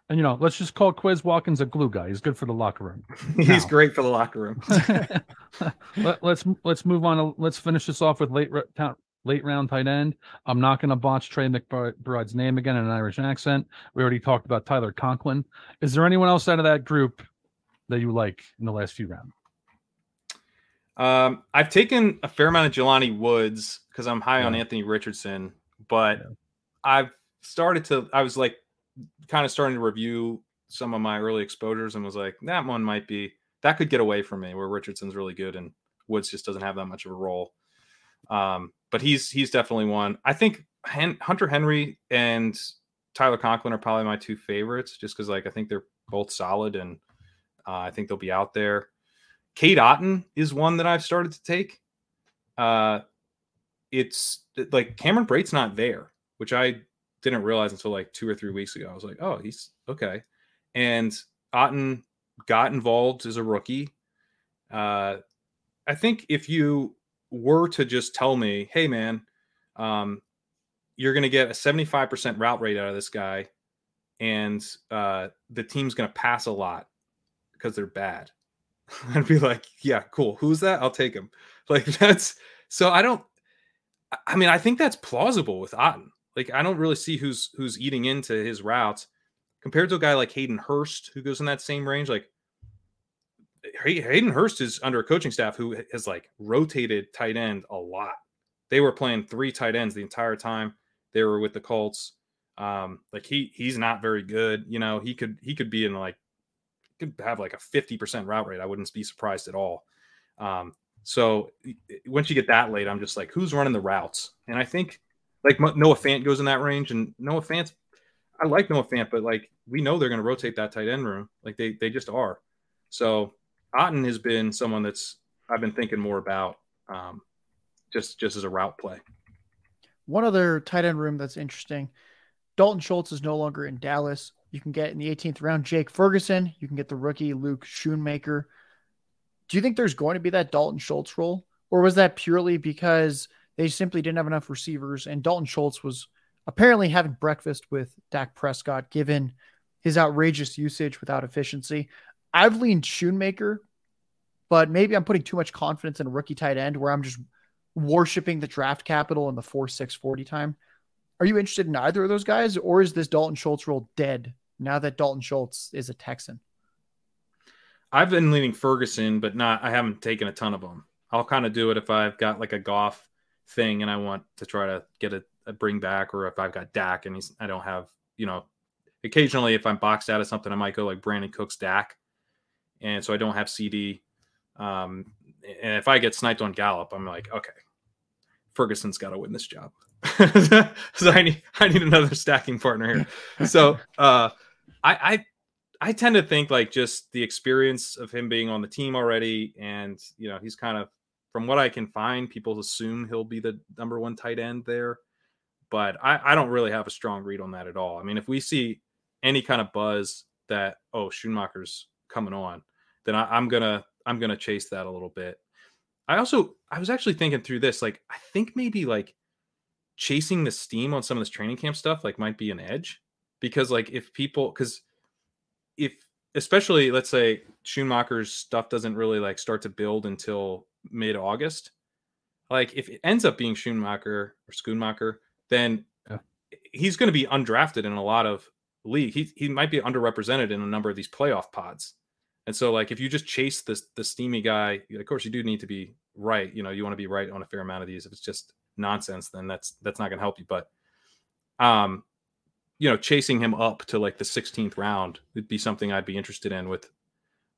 And you know, let's just call Quez Watkins a glue guy. He's good for the locker room. [LAUGHS] He's now, great for the locker room. [LAUGHS] Let, us let's, let's move on. let's finish this off with late late round tight end. I'm not going to botch Trey McBride's name again in an Irish accent. We already talked about Tyler Conklin. Is there anyone else out of that group that you like in the last few rounds? Um, I've taken a fair amount of Jelani Woods because I'm high yeah. on Anthony Richardson, but yeah. I've started to. I was like, kind of starting to review some of my early exposures and was like, that one might be that could get away from me where Richardson's really good and Woods just doesn't have that much of a role. Um, but he's he's definitely one. I think Hen- Hunter Henry and Tyler Conklin are probably my two favorites, just because like I think they're both solid and uh, I think they'll be out there. Cade Otton is one that I've started to take. Uh, it's like Cameron Brate's not there, which I didn't realize until like two or three weeks ago. I was like, oh, he's okay. And Otton got involved as a rookie. Uh, I think if you were to just tell me, hey, man, um, you're going to get a 75% route rate out of this guy, and uh, the team's going to pass a lot because they're bad. [LAUGHS] I'd be like, yeah, cool. Who's that? I'll take him. Like [LAUGHS] that's so I don't I mean, I think that's plausible with Otton. Like I don't really see who's who's eating into his routes compared to a guy like Hayden Hurst who goes in that same range. Like Hayden Hurst is under a coaching staff who has like rotated tight end a lot. They were playing three tight ends the entire time they were with the Colts. Um, like he he's not very good. You know, he could he could be in like could have like a 50% route rate. I wouldn't be surprised at all. Um, so once you get that late, I'm just like, who's running the routes? And I think like Noah Fant goes in that range, and Noah Fant, I like Noah Fant, but like we know they're going to rotate that tight end room, like they they just are. So Otton has been someone that's I've been thinking more about, um, just just as a route play. One other tight end room that's interesting. Dalton Schultz is no longer in Dallas. You can get in the 18th round Jake Ferguson. You can get the rookie Luke Schoonmaker. Do you think there's going to be that Dalton Schultz role, or was that purely because they simply didn't have enough receivers and Dalton Schultz was apparently having breakfast with Dak Prescott, given his outrageous usage without efficiency? I've leaned Schoonmaker, but maybe I'm putting too much confidence in a rookie tight end where I'm just worshiping the draft capital in the 4 6 40 time. Are you interested in either of those guys, or is this Dalton Schultz role dead now that Dalton Schultz is a Texan? I've been leaning Ferguson, but not. I haven't taken a ton of them. I'll kind of do it if I've got like a Goff thing and I want to try to get a, a bring back, or if I've got Dak and he's I don't have you know. Occasionally, if I'm boxed out of something, I might go like Brandin Cooks Dak, and so I don't have CeeDee. Um, and if I get sniped on Gallup, I'm like, okay, Ferguson's got to win this job. [LAUGHS] so I need I need another stacking partner here. So [LAUGHS] uh, I, I I tend to think like just the experience of him being on the team already, and you know he's kind of from what I can find, people assume he'll be the number one tight end there, but I, I don't really have a strong read on that at all. I mean, if we see any kind of buzz that oh Schumacher's coming on, then I, I'm gonna I'm gonna chase that a little bit. I also I was actually thinking through this, like I think maybe like chasing the steam on some of this training camp stuff like might be an edge because like if people because if especially let's say Schoonmaker's stuff doesn't really like start to build until mid August, like if it ends up being Schoonmaker or Schoonmaker, then yeah. he's going to be undrafted in a lot of league. He he might be underrepresented in a number of these playoff pods. And so like if you just chase this the steamy guy, of course you do need to be right. You know, you want to be right on a fair amount of these. If it's just nonsense, then that's that's not going to help you. But um, you know, chasing him up to like the 16th round would be something I'd be interested in with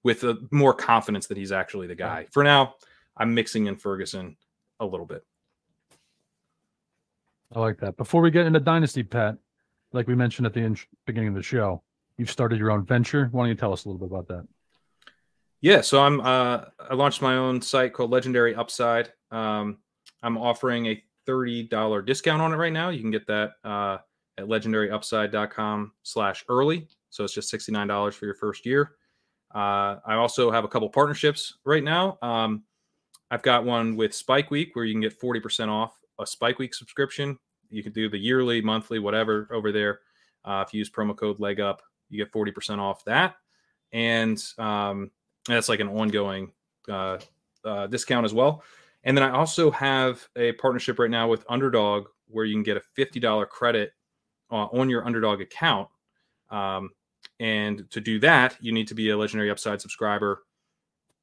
with a, more confidence that he's actually the guy. For now, I'm mixing in Ferguson a little bit. I like that. Before we get into dynasty, Pat, like we mentioned at the in- beginning of the show, you've started your own venture. Why don't you tell us a little bit about that? Yeah, so I'm uh, I launched my own site called Legendary Upside. Um, I'm offering a $30 discount on it right now. You can get that uh, at legendaryupside.com slash early. So it's just $69 for your first year. Uh, I also have a couple partnerships right now. Um, I've got one with Spike Week where you can get 40% off a Spike Week subscription. You can do the yearly, monthly, whatever over there. Uh, if you use promo code leg up, you get 40% off that. And um, that's like an ongoing uh, uh, discount as well. And then I also have a partnership right now with Underdog where you can get a $50 credit uh, on your Underdog account. Um, and to do that, you need to be a Legendary Upside subscriber.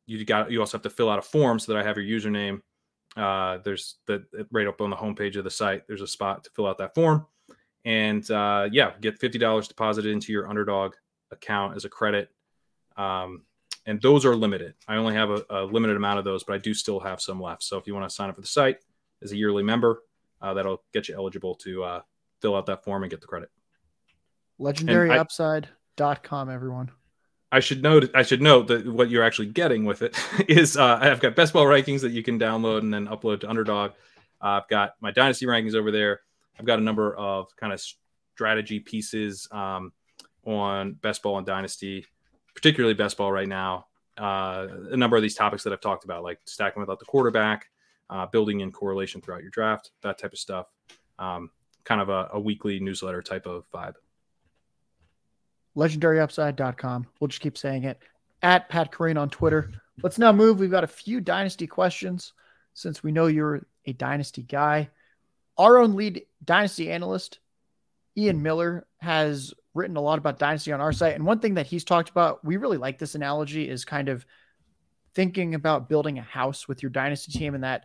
You got you also have to fill out a form so that I have your username. Uh, there's the right up on the homepage of the site. There's a spot to fill out that form, and uh, yeah, get fifty dollars deposited into your Underdog account as a credit. Um, and those are limited. I only have a, a, limited amount of those, but I do still have some left. So if you want to sign up for the site as a yearly member, uh, that'll get you eligible to uh, fill out that form and get the credit. LegendaryUpside.com, everyone. I should note. I should note that what you're actually getting with it [LAUGHS] is uh, I've got best ball rankings that you can download and then upload to Underdog. Uh, I've got my dynasty rankings over there. I've got a number of kind of strategy pieces um, on best ball and dynasty particularly best ball right now. Uh, a number of these topics that I've talked about, like stacking without the quarterback, uh, building in correlation throughout your draft, that type of stuff. Um, kind of a, a, weekly newsletter type of vibe. LegendaryUpside.com. We'll just keep saying it. At Pat Kerrane on Twitter. Let's now move. We've got a few dynasty questions since we know you're a dynasty guy. Our own lead dynasty analyst, Ian Miller, has written a lot about dynasty on our site. And one thing that he's talked about, we really like this analogy, is kind of thinking about building a house with your dynasty team. And that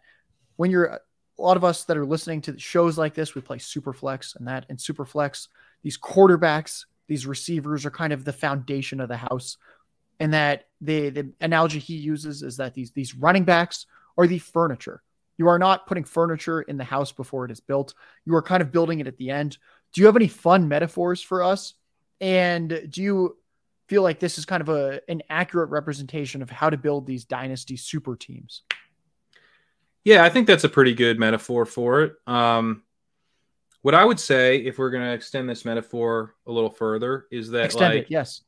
when you're a lot of us that are listening to shows like this, we play Superflex and that And Superflex, these quarterbacks, these receivers are kind of the foundation of the house. And that the the analogy he uses is that these these running backs are the furniture. You are not putting furniture in the house before it is built. You are kind of building it at the end. Do you have any fun metaphors for us and do you feel like this is kind of a an accurate representation of how to build these dynasty super teams? Yeah, I think that's a pretty good metaphor for it. Um, what I would say, if we're going to extend this metaphor a little further, is that extend like, it, yes,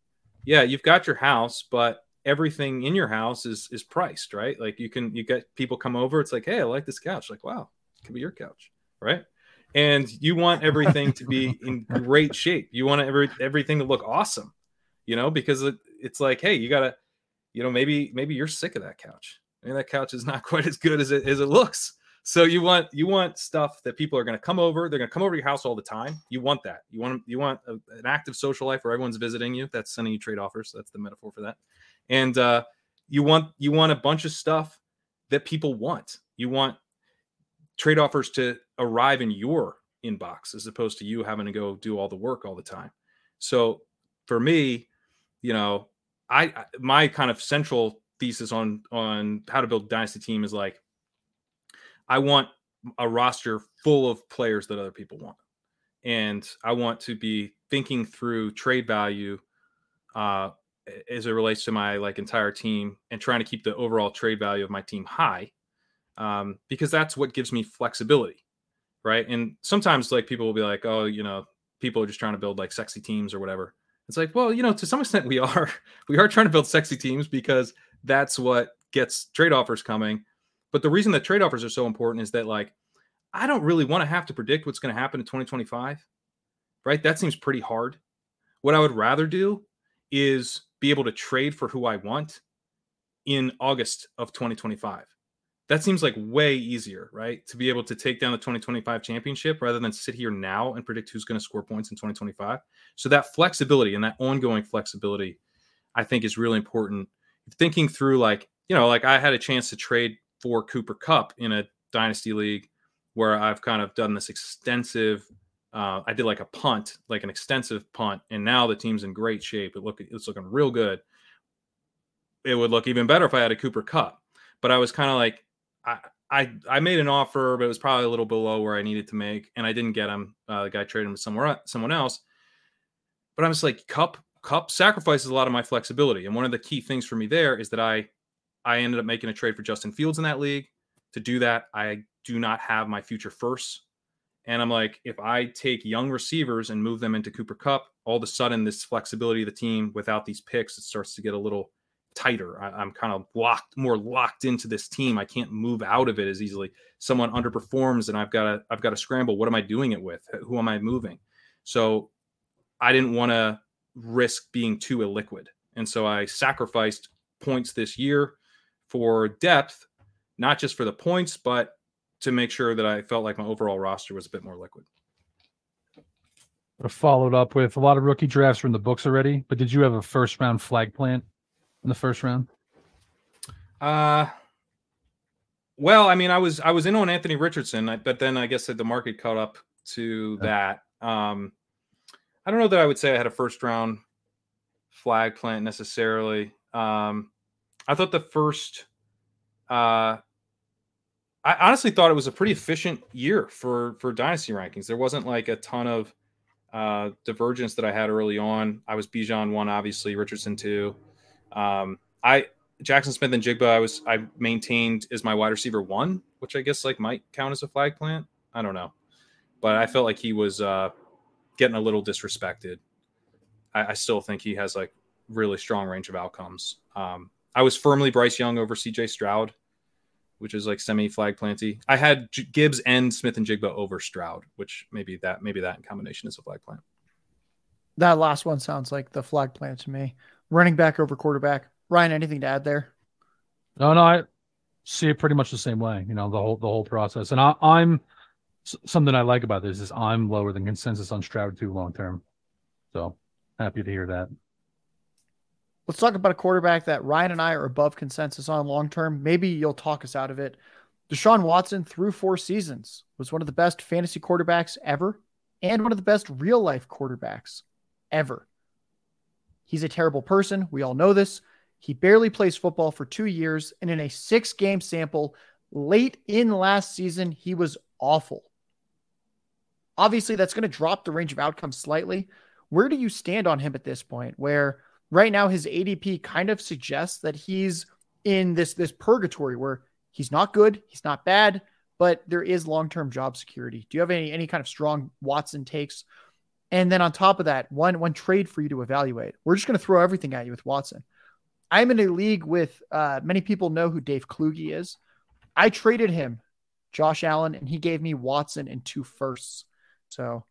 yeah, you've got your house, but everything in your house is is priced, right? Like you can you get people come over, it's like, hey, I like this couch. Like, wow, it could be your couch, right? And you want everything to be [LAUGHS] in great shape. You want every everything to look awesome, you know, because it, it's like, hey, you gotta, you know, maybe maybe you're sick of that couch. Maybe that couch is not [LAUGHS] quite as good as it as it looks. So you want you want stuff that people are going to come over. They're going to come over to your house all the time. You want that. You want you want a, an active social life where everyone's visiting you. That's sending you trade offers. That's the metaphor for that and uh, you want you want a bunch of stuff that people want. You want trade offers to arrive in your inbox as opposed to you having to go do all the work all the time. So for me, you know, I my kind of central thesis on on how to build dynasty team is like I want a roster full of players that other people want. And I want to be thinking through trade value uh, as it relates to my like entire team and trying to keep the overall trade value of my team high um, because that's what gives me flexibility right? And sometimes like people will be like oh you know people are just trying to build like sexy teams or whatever. It's like well you know to some [LAUGHS] extent we are. We are trying to build sexy teams because that's what gets trade offers coming but the reason that trade offers are so important is that like i don't really want to have to predict what's going to happen in 2025 right that seems pretty hard what i would rather do is be able to trade for who I want in August of 2025. That seems like way easier, right? To be able to take down the 2025 championship rather than sit here now and predict who's going to score points in 2025. So that flexibility and that ongoing flexibility, I think, is really important. Thinking through, like, you know, like I had a chance to trade for Cooper Kupp in a dynasty league where I've kind of done this extensive uh, I did like a punt, like an extensive punt, and now the team's in great shape. It look it's looking real good. It would look even better if I had a Cooper Kupp, but I was kind of like, I, I I made an offer, but it was probably a little below where I needed to make, and I didn't get him. Uh, the guy traded him to somewhere someone else. But I'm just like Kupp Kupp sacrifices a lot of my flexibility, and one of the key things for me there is that I I ended up making a trade for Justin Fields in that league. To do that, I do not have my future first and I'm like, if I take young receivers and move them into Cooper Kupp, all of a sudden this flexibility of the team without these picks, it starts to get a little tighter. I, am kind of locked, more locked into this team. I can't move out of it as easily. Someone underperforms, and I've got to, I've got to scramble. What am I doing it with? Who am I moving? So I didn't want to risk being too illiquid, and so I sacrificed points this year for depth, not just for the points, but to make sure that I felt like my overall roster was a bit more liquid. I followed up with a lot of rookie drafts from the books already, but did you have a first round flag plant in the first round? Uh well, I mean, I was I was in on Anthony Richardson, but then I guess that the market caught up to that. Um, I don't know that I would say I had a first round flag plant necessarily. Um, I thought the first uh, I honestly thought it was a pretty efficient year for for dynasty rankings. There wasn't like a ton of uh, divergence that I had early on. I was Bijan one, obviously Richardson two. Um, I Jaxon Smith-Njigba. I was I maintained as my wide receiver one, which I guess like might count as a flag plant. I don't know, but I felt like he was uh, getting a little disrespected. I, I still think he has like really strong range of outcomes. Um, I was firmly Bryce Young over C.J. Stroud which is like semi flag planty. I had J- Gibbs and Smith-Njigba over Stroud, which maybe that maybe that in combination is a flag plant. That last one sounds like the flag plant to me. Running back over quarterback. Ryan, anything to add there? No, no, I see it pretty much the same way. You know, the whole the whole process, and I, I'm something I like about this is I'm lower than consensus on Stroud too long term. So happy to hear that. Let's talk about a quarterback that Ryan and I are above consensus on long term. Maybe you'll talk us out of it. Deshaun Watson, through four seasons, was one of the best fantasy quarterbacks ever and one of the best real life quarterbacks ever. He's a terrible person. We all know this. He barely plays football for two years, and in a six game sample late in last season, he was awful. Obviously, that's going to drop the range of outcomes slightly. Where do you stand on him at this point? Where right now his ADP kind of suggests that he's in this this purgatory where he's not good, he's not bad, but there is long-term job security. Do you have any any kind of strong Watson takes? And then on top of that, one one trade for you to evaluate. We're just going to throw everything at you with Watson. I'm in a league with uh, many people know who Dave Kluge is. I traded him, Josh Allen, and he gave me Watson and two firsts. So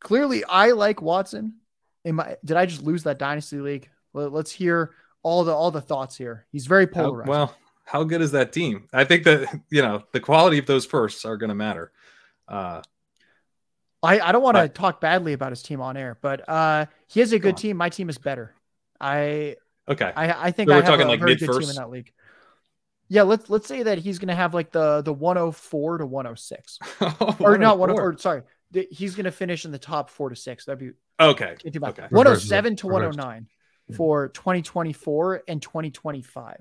clearly, I like Watson. Am I, did I just lose that dynasty league? Let, us hear all the all the thoughts here. He's very polarized. well, how good is that team? I think that you know the quality of those firsts are going to matter. Uh, I, I don't want to talk badly about his team on air, but uh, he has a good team. My team is better. I okay. I, I think so I we're talking like mid first team in that league. Yeah, let's let's say that he's going to have like the the 104 to 106, [LAUGHS] or not 104. Sorry, he's going to finish in the top four to six. That'd be okay. okay. 107 to 109 for 2024 and 2025.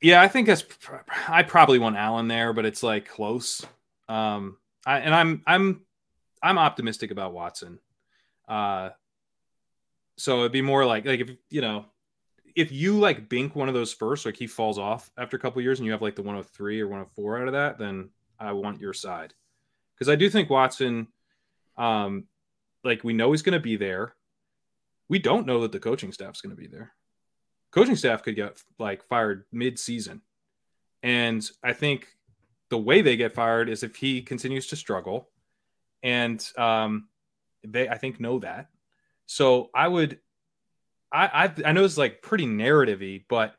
Yeah, I think that's. I probably want Allen there, but it's like close. Um, I, and I'm I'm I'm optimistic about Watson. Uh, so it'd be more like like if you know if you like bink one of those first, like he falls off after a couple years, and you have like the 103 or 104 out of that, then I want your side because I do think Watson, um, like we know he's going to be there. We don't know that the coaching staff's going to be there. Coaching staff could get like fired mid-season, and I think the way they get fired is if he continues to struggle, and um, they I think know that. So I would, I I, I know it's like pretty narrativey, but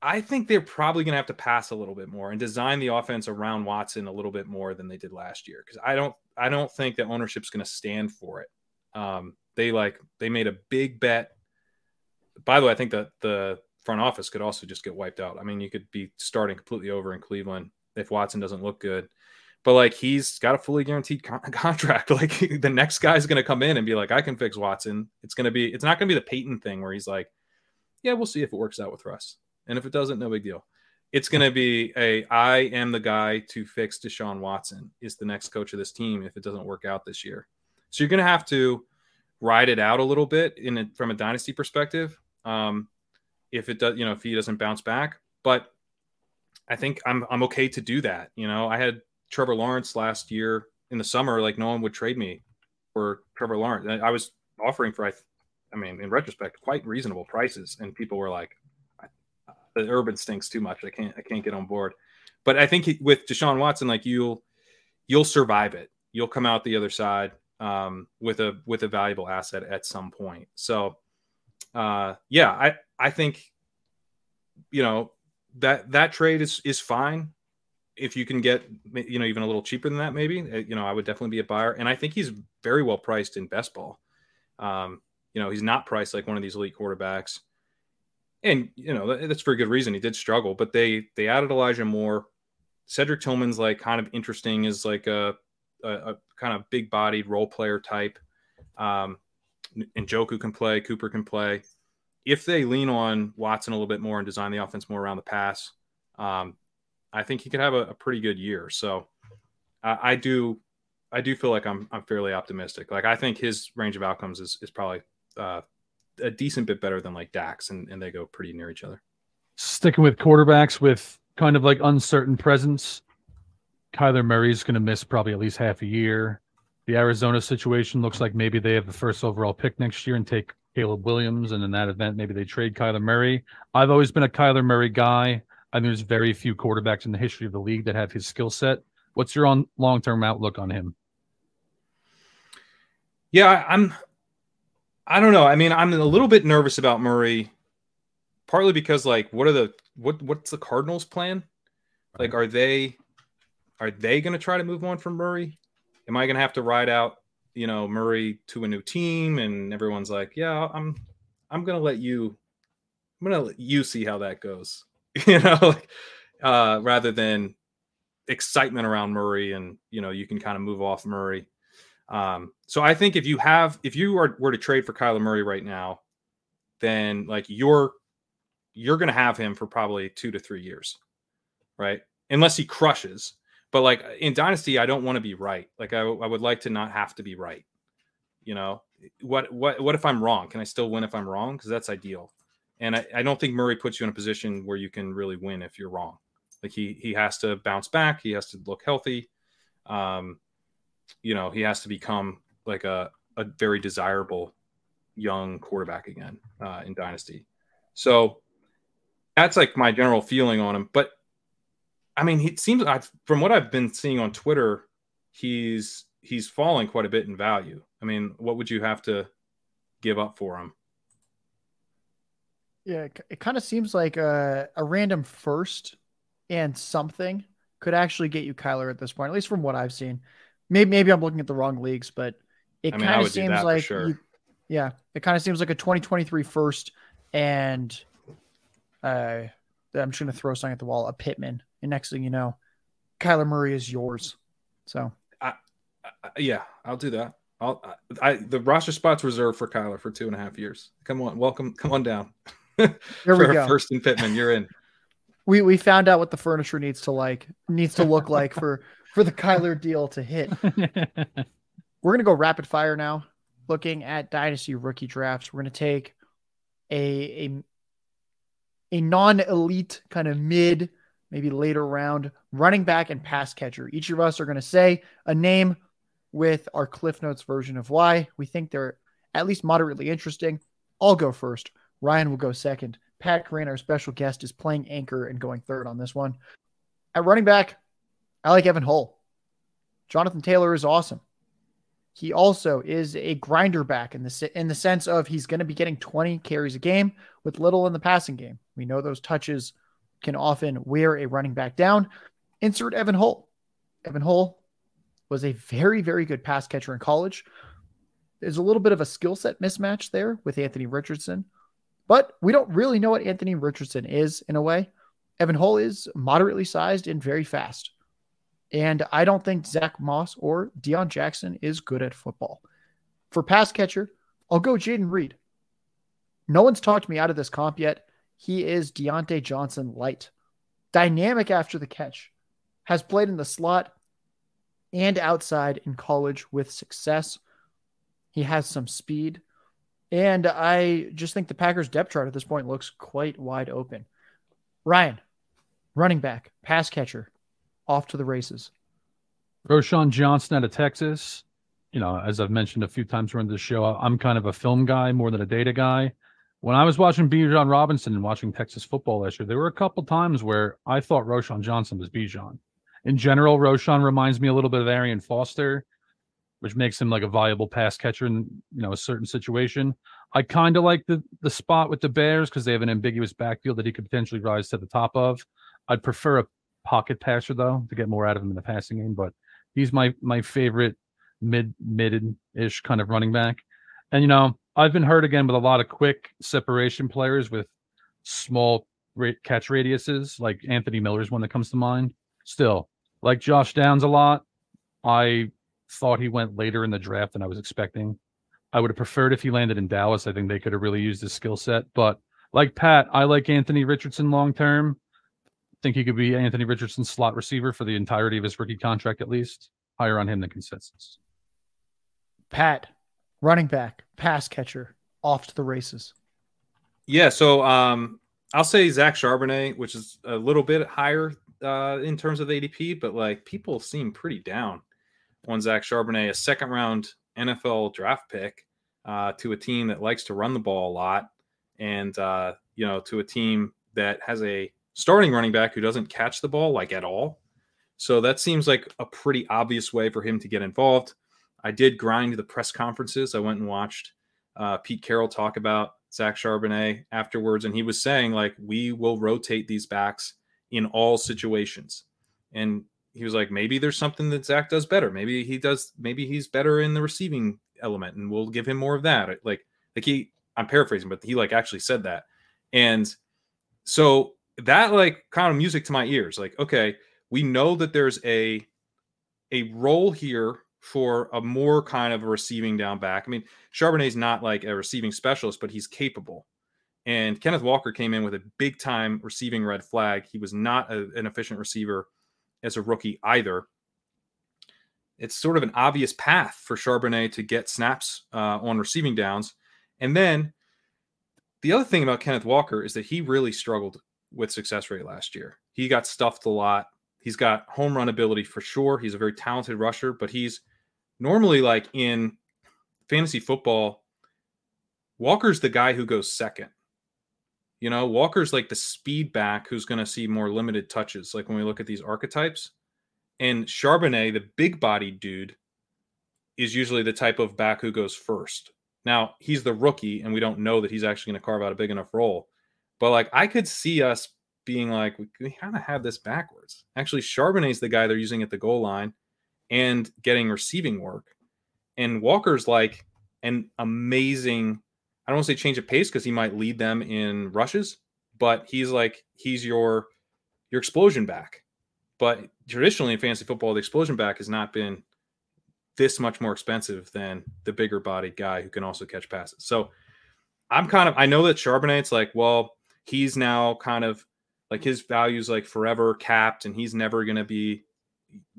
I think they're probably going to have to pass a little bit more and design the offense around Watson a little bit more than they did last year because I don't I don't think that ownership's going to stand for it. Um, they like they made a big bet. By the way, I think that the front office could also just get wiped out. I mean, you could be starting completely over in Cleveland if Watson doesn't look good. But like he's got a fully guaranteed con- [LAUGHS] contract. Like [LAUGHS] the next guy's going to come in and be like, I can fix Watson. It's going to be, it's not going to be the Peyton thing where he's like, yeah, we'll see if it works out with Russ. And if it doesn't, no big deal. It's going to be a, I am the guy to fix Deshaun Watson is the next coach of this team if it doesn't work out this year. So you're going to have to ride it out a little bit in a, from a dynasty perspective. Um, if it does, you know, if he doesn't bounce back. But I think I'm I'm okay to do that. You know, I had Trevor Lawrence last year in the summer. Like no one would trade me for Trevor Lawrence. I was offering for I, I mean, in retrospect, quite reasonable prices, and people were like, "The urban stinks too much. I can't I can't get on board." But I think with Deshaun Watson, like you'll you'll survive it. You'll come out the other side um, with a with a valuable asset at some point. So uh, yeah, I I think you know that that trade is is fine if you can get you know even a little cheaper than that maybe uh, you know i would definitely be a buyer and i think he's very well priced in best ball um, you know he's not priced like one of these elite quarterbacks and you know that's for a good reason he did struggle but they they added elijah moore cedric tillman's like kind of interesting is like a, a, a kind of big bodied role player type um and Njoku can play cooper can play if they lean on Watson a little bit more and design the offense more around the pass, um, I think he could have a, a pretty good year. So I, I, do, I do feel like I'm, I'm fairly optimistic. Like I think his range of outcomes is, is probably uh, a decent bit better than like Dax, and, and they go pretty near each other. Sticking with quarterbacks with kind of like uncertain presence, Kyler Murray's going to miss probably at least half a year. The Arizona situation looks like maybe they have the first overall pick next year and take Caleb Williams, and in that event, maybe they trade Kyler Murray. I've always been a Kyler Murray guy. I think there's very few quarterbacks in the history of the league that have his skill set. What's your on long term outlook on him? Yeah, I'm. I don't know. I mean, I'm a little bit nervous about Murray, partly because like, what are the what what's the Cardinals' plan? Like, are they are they going to try to move on from Murray? Am I going to have to ride out you know Murray to a new team, and everyone's like, "Yeah, I'm I'm gonna let you I'm gonna let you see how that goes," [LAUGHS] you know, like, uh, rather than excitement around Murray, and you know you can kind of move off Murray. Um, so I think if you have if you are were to trade for Kyler Murray right now, then like you're you're gonna have him for probably two to three years, right? Unless he crushes. But like in Dynasty, I don't want to be right. Like I, I would like to not have to be right. You know, what what what if I'm wrong? Can I still win if I'm wrong? Because that's ideal. And I, I don't think Murray puts you in a position where you can really win if you're wrong. Like he he has to bounce back. He has to look healthy. Um, you know, he has to become like a a very desirable young quarterback again uh, in Dynasty. So that's like my general feeling on him. But I mean, he seems I've, from what I've been seeing on Twitter, he's he's falling quite a bit in value. I mean, what would you have to give up for him? Yeah, it, it kind of seems like a, a random first and something could actually get you Kyler at this point, at least from what I've seen. Maybe maybe I'm looking at the wrong leagues, but it I mean, kind of seems like sure. you, yeah, it kind of seems like a 2023 first and uh I'm just gonna throw something at the wall, a Pittman, and next thing you know, Kyler Murray is yours. So, I, I, yeah, I'll do that. I'll, I, the roster spots reserved for Kyler for two and a half years. Come on, welcome, come on down. [LAUGHS] Here we go. First and Pittman, you're in. [LAUGHS] we we found out what the furniture needs to like needs to look like for for the Kyler deal to hit. [LAUGHS] We're gonna go rapid fire now, looking at dynasty rookie drafts. We're gonna take a a a non-elite kind of mid, maybe later round running back and pass catcher. Each of us are gonna say a name with our Cliff Notes version of why we think they're at least moderately interesting. I'll go first. Ryan will go second. Pat Kerrane, our special guest, is playing anchor and going third on this one. At running back, I like Evan Hull. Jonathan Taylor is awesome. He also is a grinder back in the in the sense of he's going to be getting 20 carries a game with little in the passing game. We know those touches can often wear a running back down. Insert Evan Hull. Evan Hull was a very very good pass catcher in college. There's a little bit of a skill set mismatch there with Anthony Richardson. But we don't really know what Anthony Richardson is in a way. Evan Hull is moderately sized and very fast. And I don't think Zack Moss or Deon Jackson is good at football. For pass catcher, I'll go Jayden Reed. No one's talked me out of this comp yet. He is Diontae Johnson light. Dynamic after the catch. Has played in the slot and outside in college with success. He has some speed. And I just think the Packers depth chart at this point looks quite wide open. Ryan, running back, pass catcher, off to the races. Roschon Johnson out of Texas. You know, as I've mentioned a few times during the show, I'm kind of a film guy more than a data guy. When I was watching Bijan Robinson and watching Texas football last year, there were a couple times where I thought Roschon Johnson was Bijan. In general, Roschon reminds me a little bit of Arian Foster which makes him like a viable pass catcher in you know a certain situation. I kind of like the the spot with the Bears because they have an ambiguous backfield that he could potentially rise to the top of. I'd prefer a pocket passer though to get more out of him in the passing game, but he's my my favorite mid mid ish kind of running back. And you know I've been hurt again with a lot of quick separation players with small catch radiuses, like Anthony Miller's one that comes to mind. Still, like Josh Downs a lot. I thought he went later in the draft than I was expecting. I would have preferred if he landed in Dallas. I think they could have really used his skill set. But like Pat, I like Anthony Richardson long term. Think he could be Anthony Richardson's slot receiver for the entirety of his rookie contract, at least. Higher on him than consensus. Pat, running back, pass catcher, off to the races. Yeah, so um, I'll say Zach Charbonnet, which is a little bit higher uh, in terms of ADP, but like people seem pretty down on Zach Charbonnet, a second round NFL draft pick uh, to a team that likes to run the ball a lot, and uh, you know to a team that has a starting running back who doesn't catch the ball like at all. So that seems like a pretty obvious way for him to get involved. I did grind the press conferences. I went and watched uh, Pete Carroll talk about Zach Charbonnet afterwards, and he was saying like we will rotate these backs in all situations. And he was like, maybe there's something that Zach does better. Maybe he does. Maybe he's better in the receiving element, and we'll give him more of that. Like, like he, I'm paraphrasing, but he like actually said that, and so that like kind of music to my ears. Like, okay, we know that there's a a role here for a more kind of receiving down back. I mean, Charbonnet's not like a receiving specialist, but he's capable. And Kenneth Walker came in with a big time receiving red flag. He was not a, an efficient receiver as a rookie either. It's sort of an obvious path for Charbonnet to get snaps uh, on receiving downs. And then the other thing about Kenneth Walker is that he really struggled with success rate last year. He got stuffed a lot. He's got home run ability for sure. He's a very talented rusher, but he's normally like in fantasy football, Walker's the guy who goes second. You know, Walker's like the speed back who's going to see more limited touches. Like when we look at these archetypes, and Charbonnet, the big bodied dude, is usually the type of back who goes first. Now he's the rookie, and we don't know that he's actually going to carve out a big enough role. But like I could see us being like, we, kind of have this backwards. Actually, Charbonnet's the guy they're using at the goal line and getting receiving work. And Walker's like an amazing, I don't want to say change of pace because he might lead them in rushes, but he's like, he's your your explosion back. But traditionally in fantasy football, the explosion back has not been this much more expensive than the bigger bodied guy who can also catch passes. So I'm kind of I know that Charbonnet, it's like, well, he's now kind of like his value's like forever capped and he's never gonna be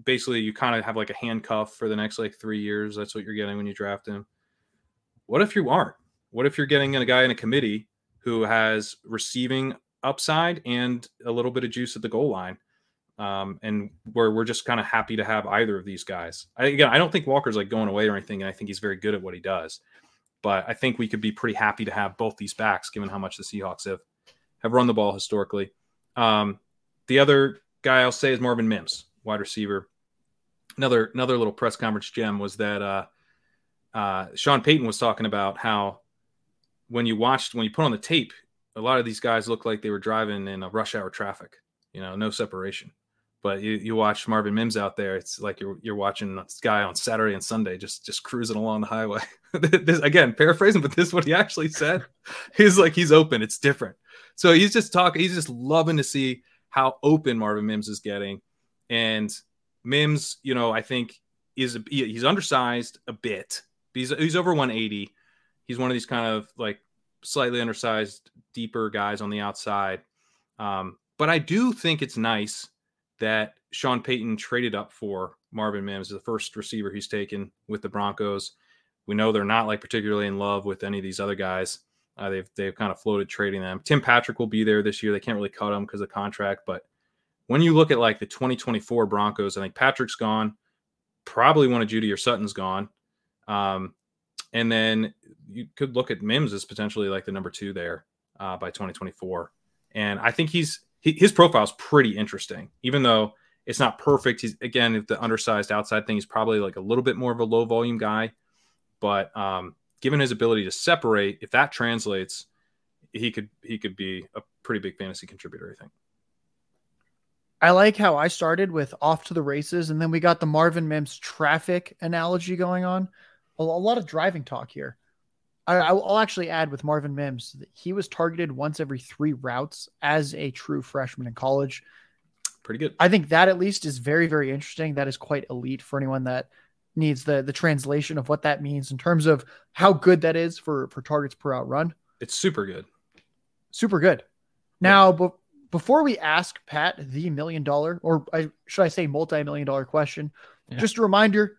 basically you kind of have like a handcuff for the next like three years. That's what you're getting when you draft him. What if you aren't? What if you're getting a guy in a committee who has receiving upside and a little bit of juice at the goal line? Um, and where we're just kind of happy to have either of these guys. I, again, I don't think Walker's like going away or anything, and I think he's very good at what he does. But I think we could be pretty happy to have both these backs, given how much the Seahawks have have run the ball historically. Um, the other guy I'll say is Marvin Mims wide receiver. Another another little press conference gem was that uh, uh, Sean Payton was talking about how when you watched when you put on the tape, a lot of these guys looked like they were driving in a rush hour traffic. You know, no separation. But you, you watch Marvin Mims out there, it's like you're you're watching this guy on Saturday and Sunday just just cruising along the highway. [LAUGHS] this again, paraphrasing, but this is what he actually said. [LAUGHS] He's like he's open, it's different. So he's just talking, he's just loving to see how open Marvin Mims is getting and Mims, you know, I think is he's undersized a bit. He's he's over 180. He's one of these kind of like slightly undersized, deeper guys on the outside. Um, but I do think it's nice that Sean Payton traded up for Marvin Mims, the first receiver he's taken with the Broncos. We know they're not like particularly in love with any of these other guys. Uh, they've they've kind of floated trading them. Tim Patrick will be there this year. They can't really cut him because of contract, but when you look at like the 2024 Broncos, I think Patrick's gone, probably one of Jeudy or Sutton's gone. Um, and then you could look at Mims as potentially like the number two there uh, by 2024. And I think he's he, his profile is pretty interesting, even though it's not perfect. He's again the undersized outside thing. He's probably like a little bit more of a low volume guy, but um, given his ability to separate, if that translates, he could he could be a pretty big fantasy contributor. I think. I like how I started with off to the races, and then we got the Marvin Mims traffic analogy going on. A, a lot of driving talk here. I, will actually add with Marvin Mims, he was targeted once every three routes as a true freshman in college. Pretty good. I think that at least is very, very interesting. That is quite elite for anyone that needs the the translation of what that means in terms of how good that is for for targets per out run. It's super good. Super good. Now, yeah before we ask Pat the million dollar, or I, should I say multi million dollar question, yeah. just a reminder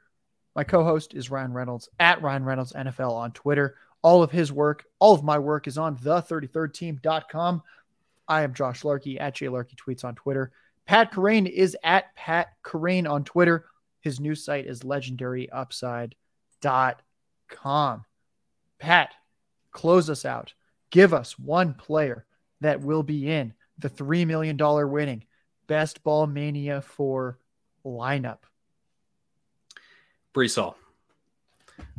my co host is Ryan Reynolds at Ryan Reynolds NFL on Twitter. All of his work, all of my work is on the33rdteam.com. I am Josh Larky at J Larky Tweets on Twitter. Pat Kerrane is at Pat Kerrane on Twitter. His new site is legendaryupside.com. Pat, close us out. Give us one player that will be in the $3 million winning Best Ball Mania four lineup? Breece Hall.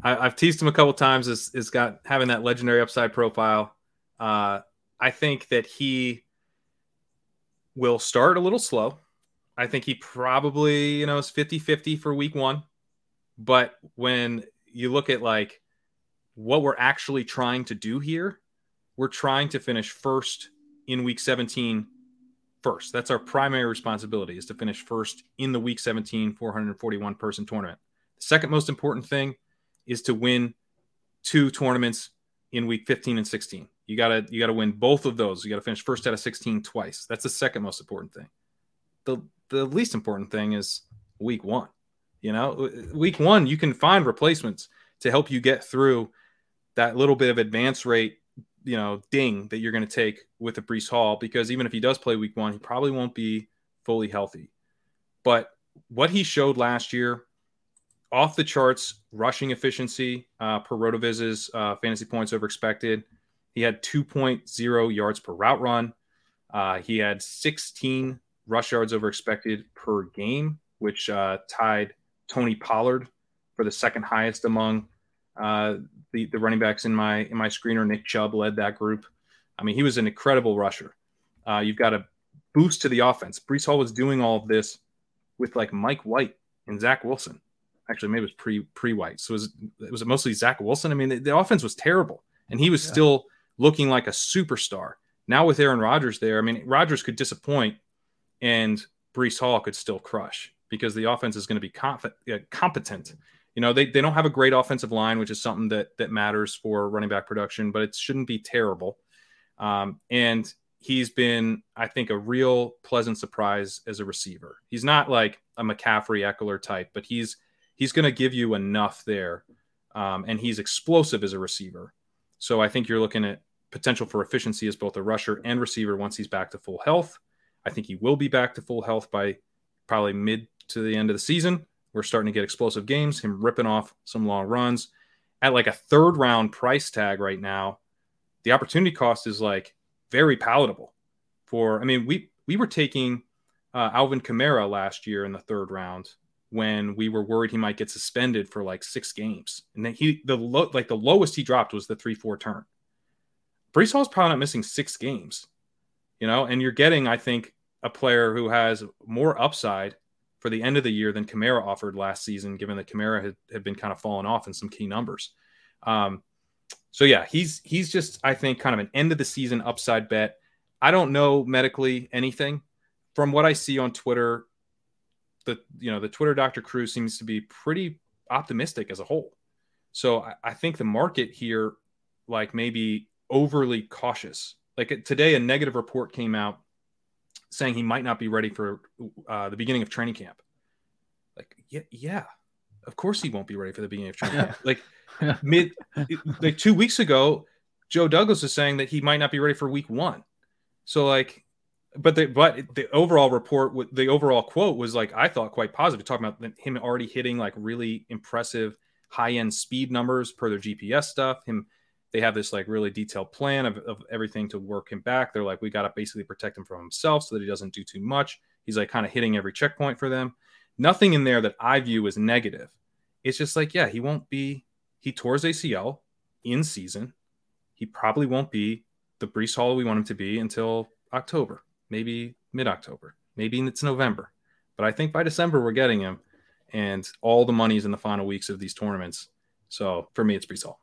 I, have teased him a couple times. Is is got having that legendary upside profile. Uh, I think that he will start a little slow. I think he probably, you know, is 50 50 for week one. But when you look at like what we're actually trying to do here, we're trying to finish first in week 17 first. That's our primary responsibility is to finish first in the week 17 441 person tournament. The second most important thing is to win two tournaments in week 15 and 16. You got to you got to win both of those. You got to finish first out of 16 twice. That's the second most important thing. The the least important thing is week 1. You know, week 1 you can find replacements to help you get through that little bit of advance rate you know ding that you're going to take with a Breece Hall because even if he does play week one, he probably won't be fully healthy. But what he showed last year off the charts rushing efficiency uh, per RotoViz's uh, fantasy points over expected. He had 2.0 yards per route run. Uh, he had 16 rush yards over expected per game, which uh, tied Tony Pollard for the second highest among uh, the the running backs in my in my screener. Nick Chubb led that group. I mean, he was an incredible rusher. Uh, you've got a boost to the offense. Breece Hall was doing all of this with like Mike White and Zach Wilson. Actually, maybe it was pre pre White. So it was it was mostly Zach Wilson. I mean, the, the offense was terrible, and he was yeah. still looking like a superstar. Now with Aaron Rodgers there, I mean, Rodgers could disappoint, and Breece Hall could still crush because the offense is going to be uh, competent. You know, they, they don't have a great offensive line, which is something that that matters for running back production, but it shouldn't be terrible. Um, and he's been, I think, a real pleasant surprise as a receiver. He's not like a McCaffrey Ekeler type, but he's he's going to give you enough there, um, and he's explosive as a receiver. So I think you're looking at potential for efficiency as both a rusher and receiver once he's back to full health. I think he will be back to full health by probably mid to the end of the season. We're starting to get explosive games, him ripping off some long runs at like a third round price tag right now. The opportunity cost is like very palatable for, I mean, we, we were taking uh, Alvin Kamara last year in the third round when we were worried he might get suspended for like six games. And then he, the low, like the lowest he dropped was the three, four turn. Breece Hall's probably not missing six games, you know, and you're getting, I think, a player who has more upside for the end of the year than Kamara offered last season, given that Kamara had, had been kind of falling off in some key numbers. Um, so yeah, he's he's just I think kind of an end of the season upside bet. I don't know medically anything from what I see on Twitter. The you know the Twitter Dr. Cruz seems to be pretty optimistic as a whole. So I, I think the market here, like maybe overly cautious. Like today, a negative report came out saying he might not be ready for uh, the beginning of training camp. Like, yeah, yeah, of course he won't be ready for the beginning of training camp. [LAUGHS] Like mid, like two weeks ago, Joe Douglas was saying that he might not be ready for week one. So like, but the but the overall report, the overall quote was like I thought quite positive, talking about him already hitting like really impressive high end speed numbers per their GPS stuff. Him they have this like really detailed plan of, of everything to work him back. They're like, we got to basically protect him from himself so that he doesn't do too much. He's like kind of hitting every checkpoint for them. Nothing in there that I view as negative. It's just like, yeah, he won't be, he tore his ACL in season. He probably won't be the Breece Hall we want him to be until October, maybe mid October, maybe it's November. But I think by December, we're getting him. And all the money's in the final weeks of these tournaments. So for me, it's Breece Hall.